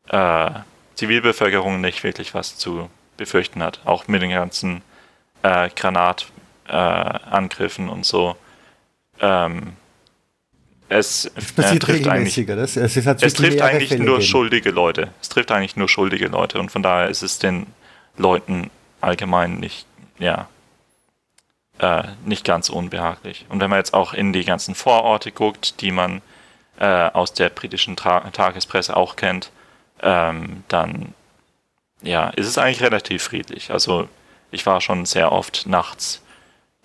äh, Zivilbevölkerung nicht wirklich was zu befürchten hat. Auch mit den ganzen äh, Granatangriffen und so. Ähm, es, passiert äh, regelmäßig, Es, es, es trifft eigentlich Fälle nur geben. schuldige Leute. Es trifft eigentlich nur schuldige Leute und von daher ist es den Leuten allgemein nicht, ja, äh, nicht ganz unbehaglich. Und wenn man jetzt auch in die ganzen Vororte guckt, die man äh, aus der britischen Tra Tagespresse auch kennt, ähm, dann ja, ist es eigentlich relativ friedlich. Also ich war schon sehr oft nachts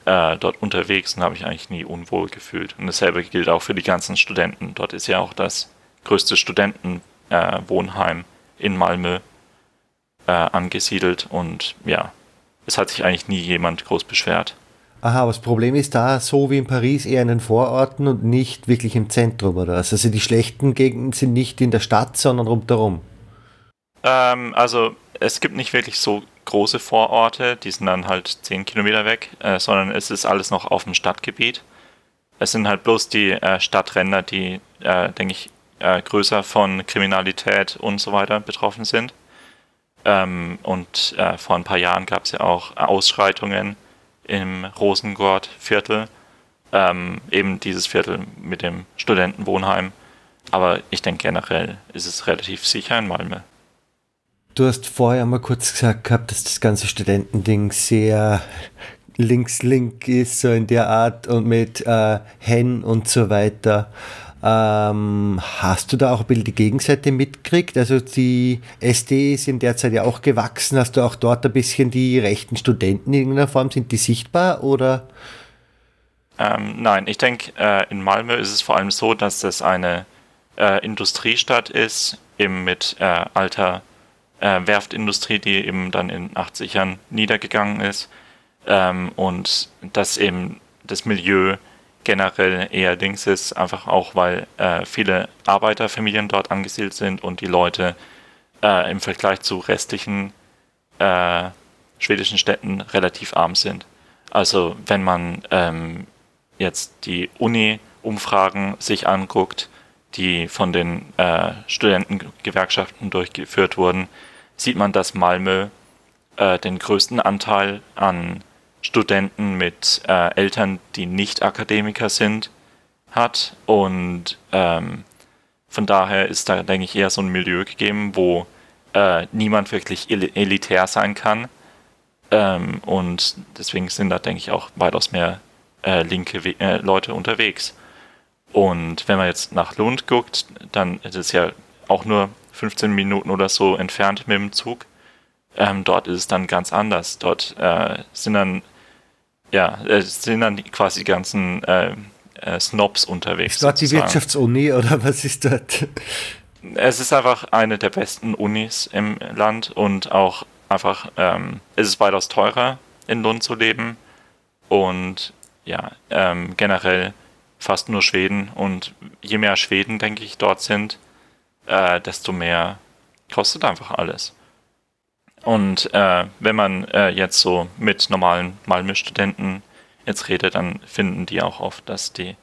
äh, dort unterwegs und habe ich eigentlich nie unwohl gefühlt. Und dasselbe gilt auch für die ganzen Studenten. Dort ist ja auch das größte Studentenwohnheim äh, in Malmö äh, angesiedelt und ja, es hat sich eigentlich nie jemand groß beschwert. Aha, aber das Problem ist da, so wie in Paris, eher in den Vororten und nicht wirklich im Zentrum, oder? Also die schlechten Gegenden sind nicht in der Stadt, sondern rundherum. Ähm, also es gibt nicht wirklich so große Vororte, die sind dann halt 10 Kilometer weg, äh, sondern es ist alles noch auf dem Stadtgebiet. Es sind halt bloß die äh, Stadtränder, die, äh, denke ich, äh, größer von Kriminalität und so weiter betroffen sind. Ähm, und äh, vor ein paar Jahren gab es ja auch Ausschreitungen im Rosengord-Viertel, ähm, eben dieses Viertel mit dem Studentenwohnheim. Aber ich denke generell ist es relativ sicher in Malmö. Du hast vorher mal kurz gesagt gehabt, dass das ganze Studentending sehr links-link ist, so in der Art und mit äh, Hen und so weiter. Ähm, hast du da auch ein bisschen die Gegenseite mitgekriegt? Also die SD sind derzeit ja auch gewachsen. Hast du auch dort ein bisschen die rechten Studenten in irgendeiner Form? Sind die sichtbar oder? Ähm, nein, ich denke, äh, in Malmö ist es vor allem so, dass das eine äh, Industriestadt ist, eben mit äh, alter äh, Werftindustrie, die eben dann in den 80ern niedergegangen ist ähm, und dass eben das Milieu generell eher links ist, einfach auch weil äh, viele Arbeiterfamilien dort angesiedelt sind und die Leute äh, im Vergleich zu restlichen äh, schwedischen Städten relativ arm sind. Also wenn man ähm, jetzt die Uni-Umfragen sich anguckt, die von den äh, Studentengewerkschaften durchgeführt wurden, sieht man, dass Malmö äh, den größten Anteil an Studenten mit äh, Eltern, die nicht Akademiker sind, hat. Und ähm, von daher ist da, denke ich, eher so ein Milieu gegeben, wo äh, niemand wirklich elitär sein kann. Ähm, und deswegen sind da, denke ich, auch weitaus mehr äh, linke We äh, Leute unterwegs. Und wenn man jetzt nach Lund guckt, dann ist es ja auch nur 15 Minuten oder so entfernt mit dem Zug. Ähm, dort ist es dann ganz anders. Dort äh, sind dann ja, sind dann quasi die ganzen äh, äh, Snobs unterwegs. Ist dort die Wirtschaftsuni oder [laughs] was ist dort? Es ist einfach eine der besten Unis im Land und auch einfach, ähm, es ist weitaus teurer in Lund zu leben und ja, ähm, generell fast nur Schweden und je mehr Schweden, denke ich, dort sind, äh, desto mehr kostet einfach alles. Und äh, wenn man äh, jetzt so mit normalen Malmö-Studenten jetzt redet, dann finden die auch oft, dass die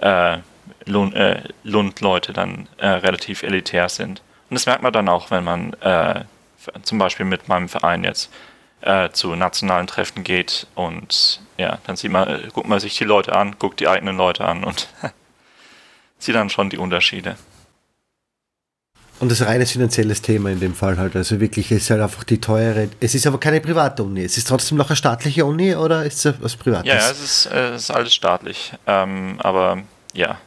äh, Lund, äh, Lund-Leute dann äh, relativ elitär sind. Und das merkt man dann auch, wenn man zum Beispiel mit meinem Verein jetzt zu nationalen Treffen geht und ja, dann sieht man, äh, guckt man sich die Leute an, guckt die eigenen Leute an und [laughs] sieht dann schon die Unterschiede. Und das reines finanzielles Thema in dem Fall halt. Also wirklich ist halt einfach die teure. Es ist aber keine private Uni. Es ist trotzdem noch eine staatliche Uni oder ist es was Privates? Ja, es ist, äh, es ist alles staatlich. Ähm, aber ja,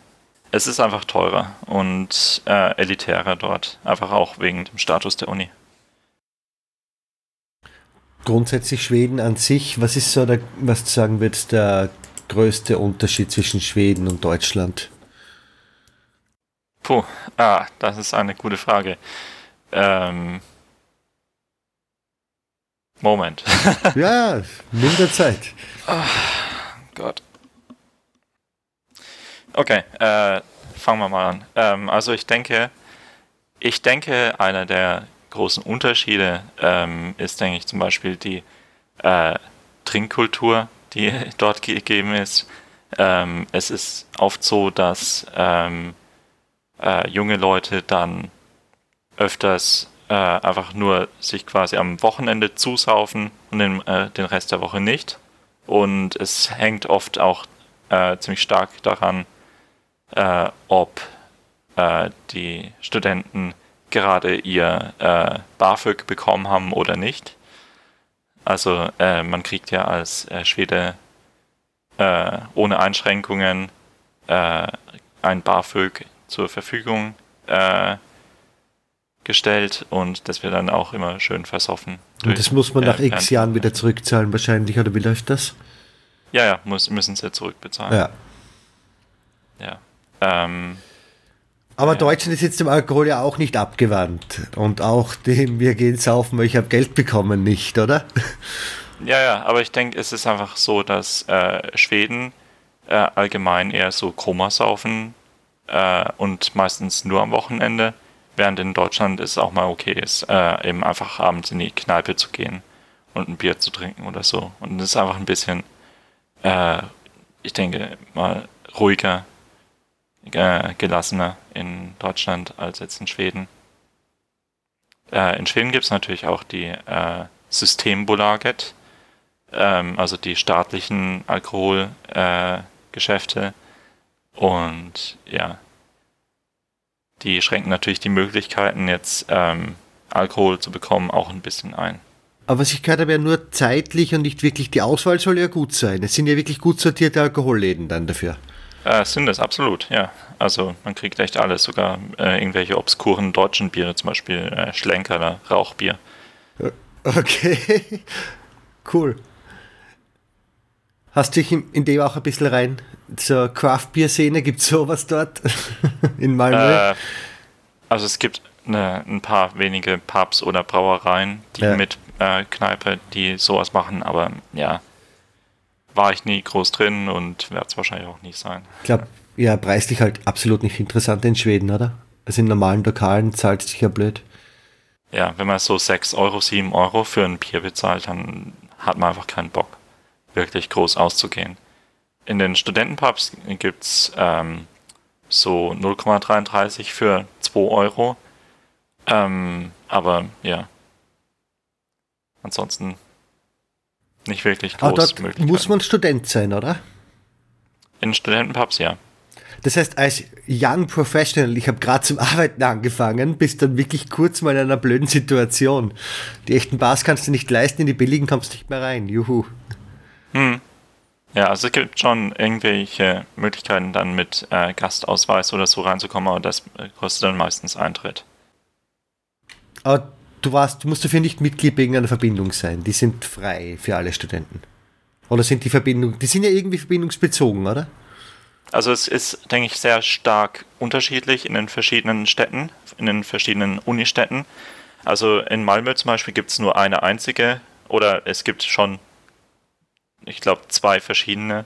es ist einfach teurer und äh, elitärer dort. Einfach auch wegen dem Status der Uni grundsätzlich Schweden an sich, was ist so der, was du sagen würdest, der größte Unterschied zwischen Schweden und Deutschland? Puh, ah, das ist eine gute Frage. Ähm, Moment. [laughs] ja, nimm der Zeit. Oh, Gott. Okay, äh, fangen wir mal an. Ähm, also ich denke, ich denke, einer der großen Unterschiede ähm, ist, denke ich, zum Beispiel die äh, Trinkkultur, die [laughs] dort gegeben ist. Ähm, es ist oft so, dass ähm, äh, junge Leute dann öfters äh, einfach nur sich quasi am Wochenende zusaufen und den, äh, den Rest der Woche nicht. Und es hängt oft auch äh, ziemlich stark daran, äh, ob die Studenten gerade ihr äh, BAföG bekommen haben oder nicht. Also äh, man kriegt ja als äh, Schwede äh, ohne Einschränkungen äh, ein BAföG zur Verfügung äh, gestellt und das wird dann auch immer schön versoffen. Und das muss man nach x Jahren wieder zurückzahlen wahrscheinlich, oder wie läuft das? Ja, ja, muss, müssen sie zurückbezahlen. Ja. Ja. Ähm, aber ja. Deutschland ist jetzt dem Alkohol ja auch nicht abgewandt. Und auch dem wir gehen saufen, weil ich habe Geld bekommen, nicht, oder? [laughs] Ja, ja, aber ich denke, es ist einfach so, dass äh, Schweden äh, allgemein eher so Koma saufen äh, und meistens nur am Wochenende, während in Deutschland es auch mal okay ist, äh, eben einfach abends in die Kneipe zu gehen und ein Bier zu trinken oder so. Und es ist einfach ein bisschen, äh, ich denke mal, ruhiger äh, gelassener in Deutschland als jetzt in Schweden. Äh, in Schweden gibt es natürlich auch die äh, Systembolaget, ähm, also die staatlichen Alkoholgeschäfte. und ja, die schränken natürlich die Möglichkeiten, jetzt ähm, Alkohol zu bekommen, auch ein bisschen ein. Aber was ich gehört habe, ja nur zeitlich und nicht wirklich die Auswahl soll ja gut sein. Es sind ja wirklich gut sortierte Alkoholläden dann dafür. Äh, sind es, absolut, ja. Also man kriegt echt alles, sogar äh, irgendwelche obskuren deutschen Biere, zum Beispiel äh, Schlenkerler Rauchbier. Okay, [laughs] cool. Hast du dich in, dem auch ein bisschen rein zur Craft-Bier-Szene? Gibt es sowas dort [laughs] in Malmö? Äh, also es gibt eine, ein paar wenige Pubs oder Brauereien, die Ja. mit äh, Kneipe, die sowas machen, aber ja, war ich nie groß drin und werde es wahrscheinlich auch nie sein. Ich glaube, ja, preislich halt absolut nicht interessant in Schweden, oder? Also in normalen Lokalen zahlt es sich ja blöd. Ja, wenn man so 6 Euro, 7 Euro für ein Bier bezahlt, dann hat man einfach keinen Bock, wirklich groß auszugehen. In den Studentenpubs gibt's ähm, so 0,33 für 2 Euro. Ähm, aber ja, ansonsten nicht wirklich Aber groß dort Möglichkeiten. muss man Student sein, oder? In Studentenpubs, ja. Das heißt, als Young Professional, ich habe gerade zum Arbeiten angefangen, bist dann wirklich kurz mal in einer blöden Situation. Die echten Bars kannst du nicht leisten, in die billigen kommst du nicht mehr rein. Juhu. Hm. Ja, also es gibt schon irgendwelche Möglichkeiten, dann mit äh, Gastausweis oder so reinzukommen, aber das äh, kostet dann meistens Eintritt. Aber du warst, du musst dafür nicht Mitglied irgendeiner Verbindung sein. Die sind frei für alle Studenten. Oder sind die Verbindungen, die sind ja irgendwie verbindungsbezogen, oder? Also es ist, denke ich, sehr stark unterschiedlich in den verschiedenen Städten, in den verschiedenen Unistädten. Also in Malmö zum Beispiel gibt es nur eine einzige, oder es gibt schon, ich glaube, zwei verschiedene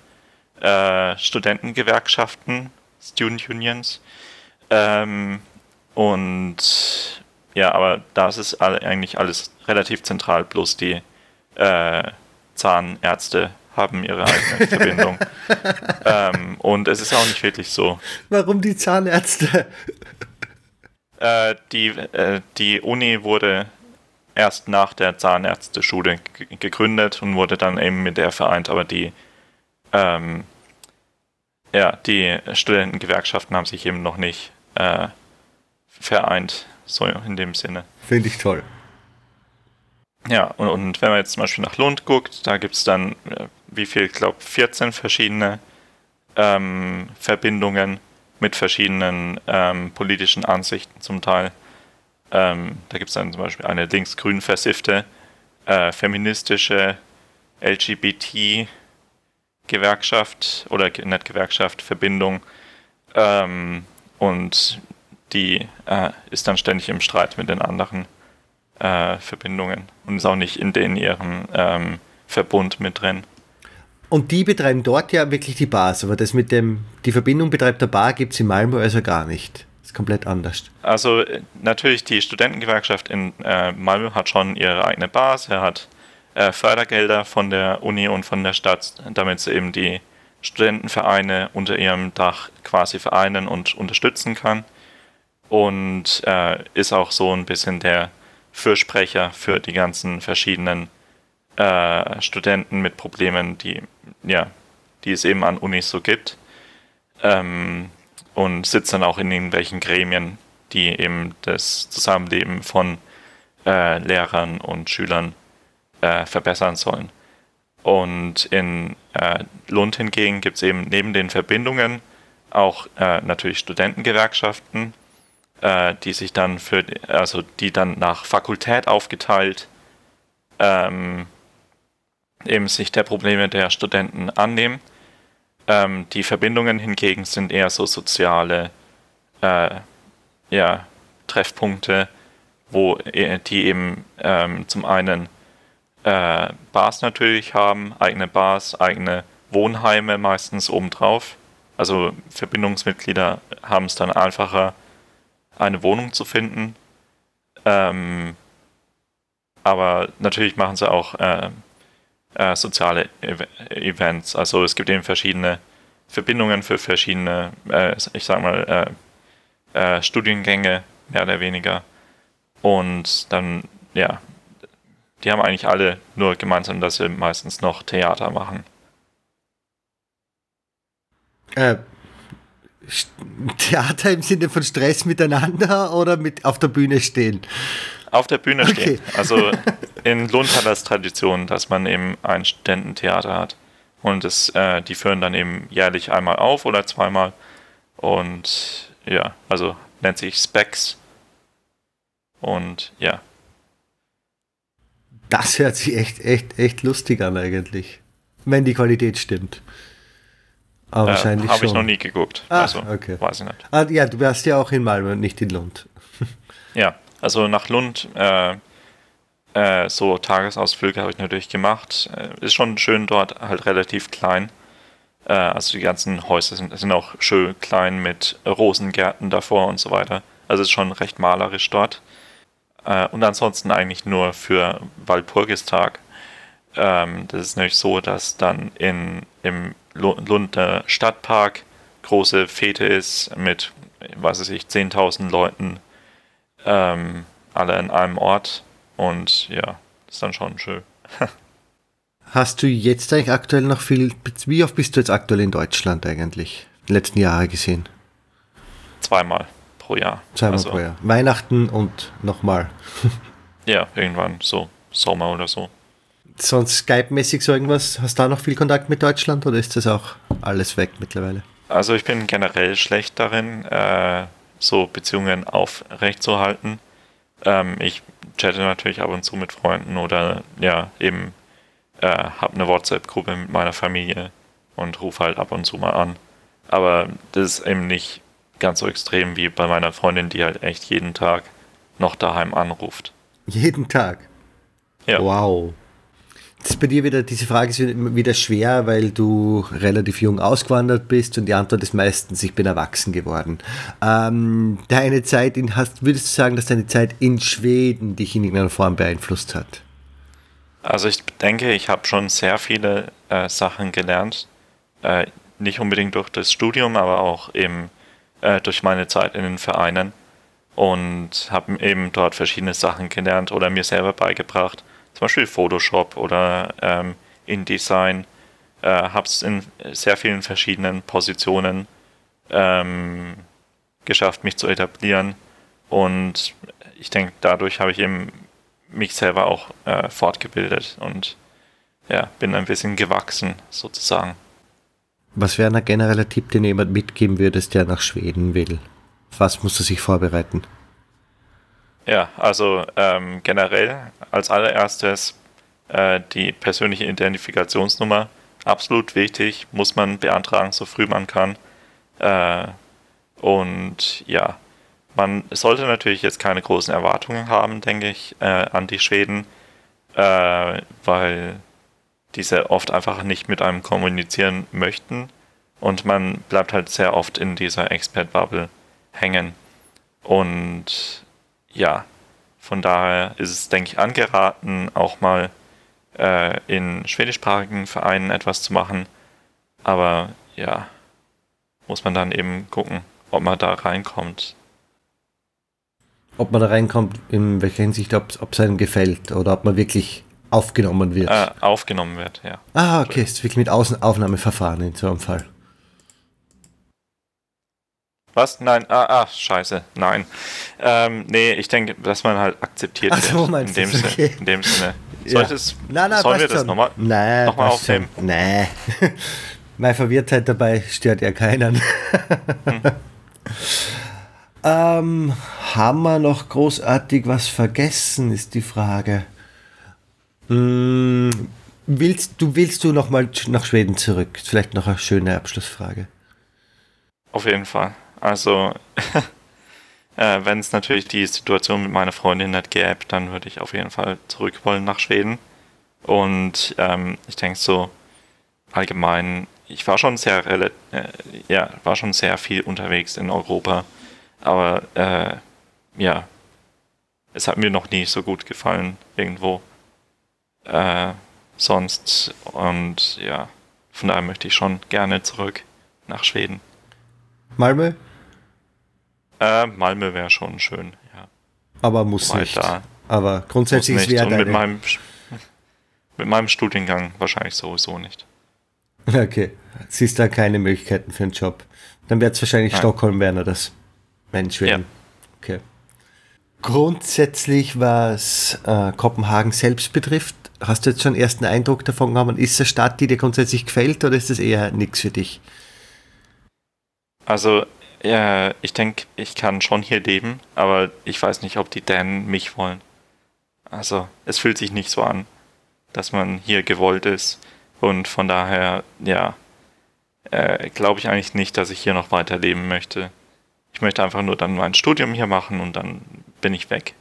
äh, Studentengewerkschaften, Student Unions. Ähm, und ja, aber da ist eigentlich alles relativ zentral, bloß die äh, Zahnärzte haben ihre eigene [laughs] Verbindung. ähm, und es ist auch nicht wirklich so. Warum die Zahnärzte? Äh, die, äh, die Uni wurde erst nach der Zahnärzteschule gegründet und wurde dann eben mit der vereint, aber die, ähm, ja, die Studentengewerkschaften haben sich eben noch nicht äh, vereint, so in dem Sinne. Finde ich toll. Ja, und, und wenn man jetzt zum Beispiel nach Lund guckt, da gibt es dann, äh, wie viel, ich glaube, 14 verschiedene ähm, Verbindungen mit verschiedenen ähm, politischen Ansichten zum Teil. Ähm, da gibt es dann zum Beispiel eine links-grün versiffte, äh, feministische LGBT-Gewerkschaft oder nicht Gewerkschaft, Verbindung. Ähm, und die äh, ist dann ständig im Streit mit den anderen äh, Verbindungen und ist auch nicht in den ihrem ähm, Verbund mit drin. Und die betreiben dort ja wirklich die Bars, aber das mit dem, die Verbindung betreibt der Bar gibt es in Malmö also gar nicht. Ist komplett anders. Also äh, natürlich die Studentengewerkschaft in äh, Malmö hat schon ihre eigene Bars, er hat äh, Fördergelder von der Uni und von der Stadt, damit sie eben die Studentenvereine unter ihrem Dach quasi vereinen und unterstützen kann. Und äh, ist auch so ein bisschen der Fürsprecher für die ganzen verschiedenen äh, Studenten mit Problemen, die, ja, die es eben an Unis so gibt. Ähm, und sitzt dann auch in irgendwelchen Gremien, die eben das Zusammenleben von äh, Lehrern und Schülern äh, verbessern sollen. Und in äh, Lund hingegen gibt es eben neben den Verbindungen auch äh, natürlich Studentengewerkschaften, äh, die sich dann für, also die dann nach Fakultät aufgeteilt ähm, eben sich der Probleme der Studenten annehmen. Ähm, die Verbindungen hingegen sind eher so soziale äh, ja, Treffpunkte, wo äh, die eben ähm, zum einen äh, Bars natürlich haben, eigene Bars, eigene Wohnheime meistens obendrauf. Also Verbindungsmitglieder haben es dann einfacher, eine Wohnung zu finden. Ähm, aber natürlich machen sie auch äh, äh, soziale Ev Events. Also es gibt eben verschiedene Verbindungen für verschiedene, äh, ich sag mal, äh, äh, Studiengänge, mehr oder weniger. Und dann, ja, die haben eigentlich alle nur gemeinsam, dass sie meistens noch Theater machen. Äh, Theater im Sinne von Stress miteinander oder mit auf der Bühne stehen? Auf der Bühne Okay. stehen. Also in Lund hat das Tradition, dass man eben ein Studententheater hat. Und das, äh, die führen dann eben jährlich einmal auf oder zweimal. Und ja, also nennt sich Specs. Und ja, Das hört sich echt, echt, echt lustig an eigentlich. Wenn die Qualität stimmt. Aber äh, wahrscheinlich Habe ich noch nie geguckt. Ah, also, okay. Weiß ich nicht. Ah, ja, du wärst ja auch in Malmö und nicht in Lund. [laughs] ja, also nach Lund, äh, äh, so Tagesausflüge habe ich natürlich gemacht. Äh, ist schon schön dort, halt relativ klein. Äh, also die ganzen Häuser sind, sind auch schön klein mit Rosengärten davor und so weiter. Also ist schon recht malerisch dort. Äh, und ansonsten eigentlich nur für Walpurgistag. Ähm, das ist nämlich so, dass dann in, im Lunder Stadtpark große Fete ist mit, was weiß ich, 10.000 Leuten, ähm, alle in einem Ort. Und ja, das ist dann schon schön. [laughs] Hast du jetzt eigentlich aktuell noch viel, wie oft bist du jetzt aktuell in Deutschland eigentlich? Die letzten Jahre gesehen? Zweimal pro Jahr. Zweimal also, pro Jahr. Weihnachten und nochmal. [laughs] ja, irgendwann so Sommer oder so sonst Skype-mäßig so irgendwas? Hast du da noch viel Kontakt mit Deutschland oder ist das auch alles weg mittlerweile? Also ich bin generell schlecht darin, äh, so Beziehungen aufrechtzuerhalten. Ähm, ich chatte natürlich ab und zu mit Freunden oder ja, eben äh, habe eine WhatsApp-Gruppe mit meiner Familie und rufe halt ab und zu mal an. Aber das ist eben nicht ganz so extrem wie bei meiner Freundin, die halt echt jeden Tag noch daheim anruft. Jeden Tag? Ja. Wow. Das ist bei dir wieder, diese Frage ist wieder schwer, weil du relativ jung ausgewandert bist und die Antwort ist meistens, ich bin erwachsen geworden. Ähm, deine Zeit in, hast, würdest du sagen, dass deine Zeit in Schweden dich in irgendeiner Form beeinflusst hat? Also ich denke, ich habe schon sehr viele äh, Sachen gelernt. Äh, nicht unbedingt durch das Studium, aber auch eben äh, durch meine Zeit in den Vereinen. Und habe eben dort verschiedene Sachen gelernt oder mir selber beigebracht zum Beispiel Photoshop oder ähm, InDesign. Äh, habe es in sehr vielen verschiedenen Positionen ähm, geschafft, mich zu etablieren. Und ich denke, dadurch habe ich eben mich selber auch äh, fortgebildet und ja, bin ein bisschen gewachsen sozusagen. Was wäre ein genereller Tipp, den jemand mitgeben würdest, der nach Schweden will? Was muss er sich vorbereiten? Ja, also ähm, generell als allererstes äh, die persönliche Identifikationsnummer. Absolut wichtig, muss man beantragen, so früh man kann. Äh, und ja, man sollte natürlich jetzt keine großen Erwartungen haben, denke ich, äh, an die Schweden, äh, weil diese oft einfach nicht mit einem kommunizieren möchten und man bleibt halt sehr oft in dieser Expert-Bubble hängen. Und ja, von daher ist es, denke ich, angeraten, auch mal äh, in schwedischsprachigen Vereinen etwas zu machen. Aber ja, muss man dann eben gucken, ob man da reinkommt. Ob man da reinkommt, in welcher Hinsicht, ob es einem gefällt oder ob man wirklich aufgenommen wird. Äh, aufgenommen wird, ja. Ah, okay, es ist wirklich mit Außen Aufnahmeverfahren in so einem Fall. Was? Nein, ah, ah scheiße, nein. Ähm, nee, ich denke, dass man halt akzeptiert Ach so, wird. In dem, okay. Sinne, in dem Sinne. Soll ja. es, nein, nein, sollen wir das nochmal noch aufnehmen? Nein. [laughs] Meine Verwirrtheit dabei stört ja keinen. hm. [laughs] ähm, haben wir noch großartig was vergessen, ist die Frage. Hm, willst, du, willst du noch mal nach Schweden zurück? Vielleicht noch eine schöne Abschlussfrage. Auf jeden Fall. Also, [laughs] äh, wenn es natürlich die Situation mit meiner Freundin nicht gäbe, dann würde ich auf jeden Fall zurück wollen nach Schweden. Und ähm, ich denke so allgemein, ich war schon sehr, äh, ja, war schon sehr viel unterwegs in Europa, aber äh, ja, es hat mir noch nie so gut gefallen irgendwo äh, sonst und ja, von daher möchte ich schon gerne zurück nach Schweden. Malmö? Äh, Malmö wäre schon schön, ja. Aber muss Wobei nicht. Da Aber grundsätzlich ist es mit meinem, [laughs] mit meinem Studiengang wahrscheinlich sowieso nicht. [laughs] Okay, siehst da keine Möglichkeiten für einen Job. Dann wird es wahrscheinlich Nein. Stockholm werden oder das Mensch werden. Ja. Okay. Grundsätzlich, was äh, Kopenhagen selbst betrifft, hast du jetzt schon ersten Eindruck davon gehabt? Ist es eine Stadt, die dir grundsätzlich gefällt oder ist das eher nichts für dich? Also ja, ich denke, ich kann schon hier leben, aber ich weiß nicht, ob die Dänen mich wollen. Also, es fühlt sich nicht so an, dass man hier gewollt ist. Und von daher, ja, äh, glaube ich eigentlich nicht, dass ich hier noch weiterleben möchte. Ich möchte einfach nur dann mein Studium hier machen und dann bin ich weg.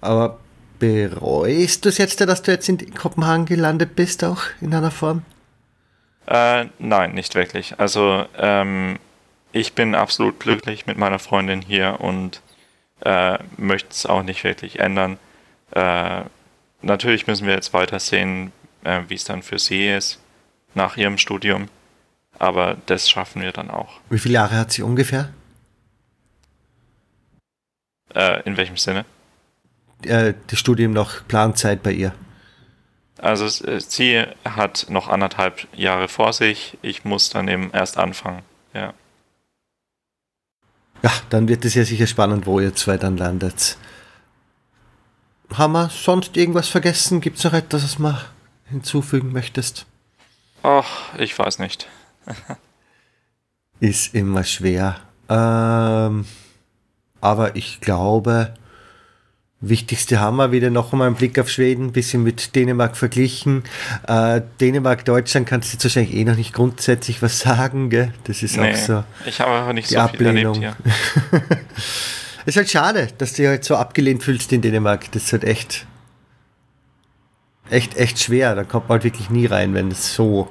Aber bereust du es jetzt, dass du jetzt in Kopenhagen gelandet bist, auch in einer Form? Äh, nein, nicht wirklich. Also ähm, ich bin absolut glücklich mit meiner Freundin hier und äh, möchte es auch nicht wirklich ändern. Äh, natürlich müssen wir jetzt weiter sehen, äh, wie es dann für sie ist nach ihrem Studium. Aber das schaffen wir dann auch. Wie viele Jahre hat sie ungefähr? Äh, in welchem Sinne? Äh, das Studium noch Planzeit bei ihr. Also äh, sie hat noch anderthalb Jahre vor sich. Ich muss dann eben erst anfangen. Ja. Ja, dann wird es ja sicher spannend, wo ihr zwei dann landet. Haben wir sonst irgendwas vergessen? Gibt es noch etwas, was du hinzufügen möchtest? Ach, ich weiß nicht. Ist immer schwer. Ähm, aber ich glaube, Wichtigste haben wir wieder noch einmal einen Blick auf Schweden, ein bisschen mit Dänemark verglichen. Äh, Dänemark, Deutschland kannst du jetzt wahrscheinlich eh noch nicht grundsätzlich was sagen, gell? Das ist nee, auch so. Ich habe einfach nicht so Ablehnung. viel erlebt hier. [laughs] ist halt schade, dass du dich halt so abgelehnt fühlst in Dänemark. Das ist halt echt, echt, echt schwer. Da kommt man halt wirklich nie rein, wenn es so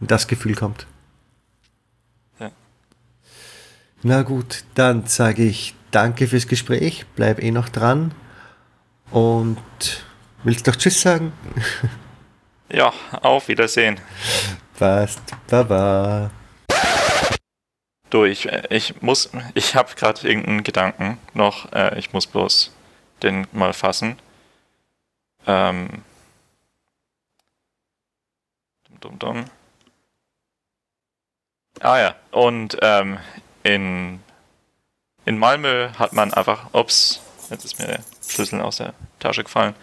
in das Gefühl kommt. Ja. Na gut, dann sage ich danke fürs Gespräch, bleib eh noch dran und willst doch Tschüss sagen? [laughs] Ja, auf Wiedersehen. Passt, baba. Du, ich, ich muss, ich habe gerade irgendeinen Gedanken noch, äh, ich muss bloß den mal fassen. Ähm. Dumm, dumm, dumm. Ah ja, und ähm, in in Malmö hat man einfach, ups, jetzt ist mir der Schlüssel aus der Tasche gefallen.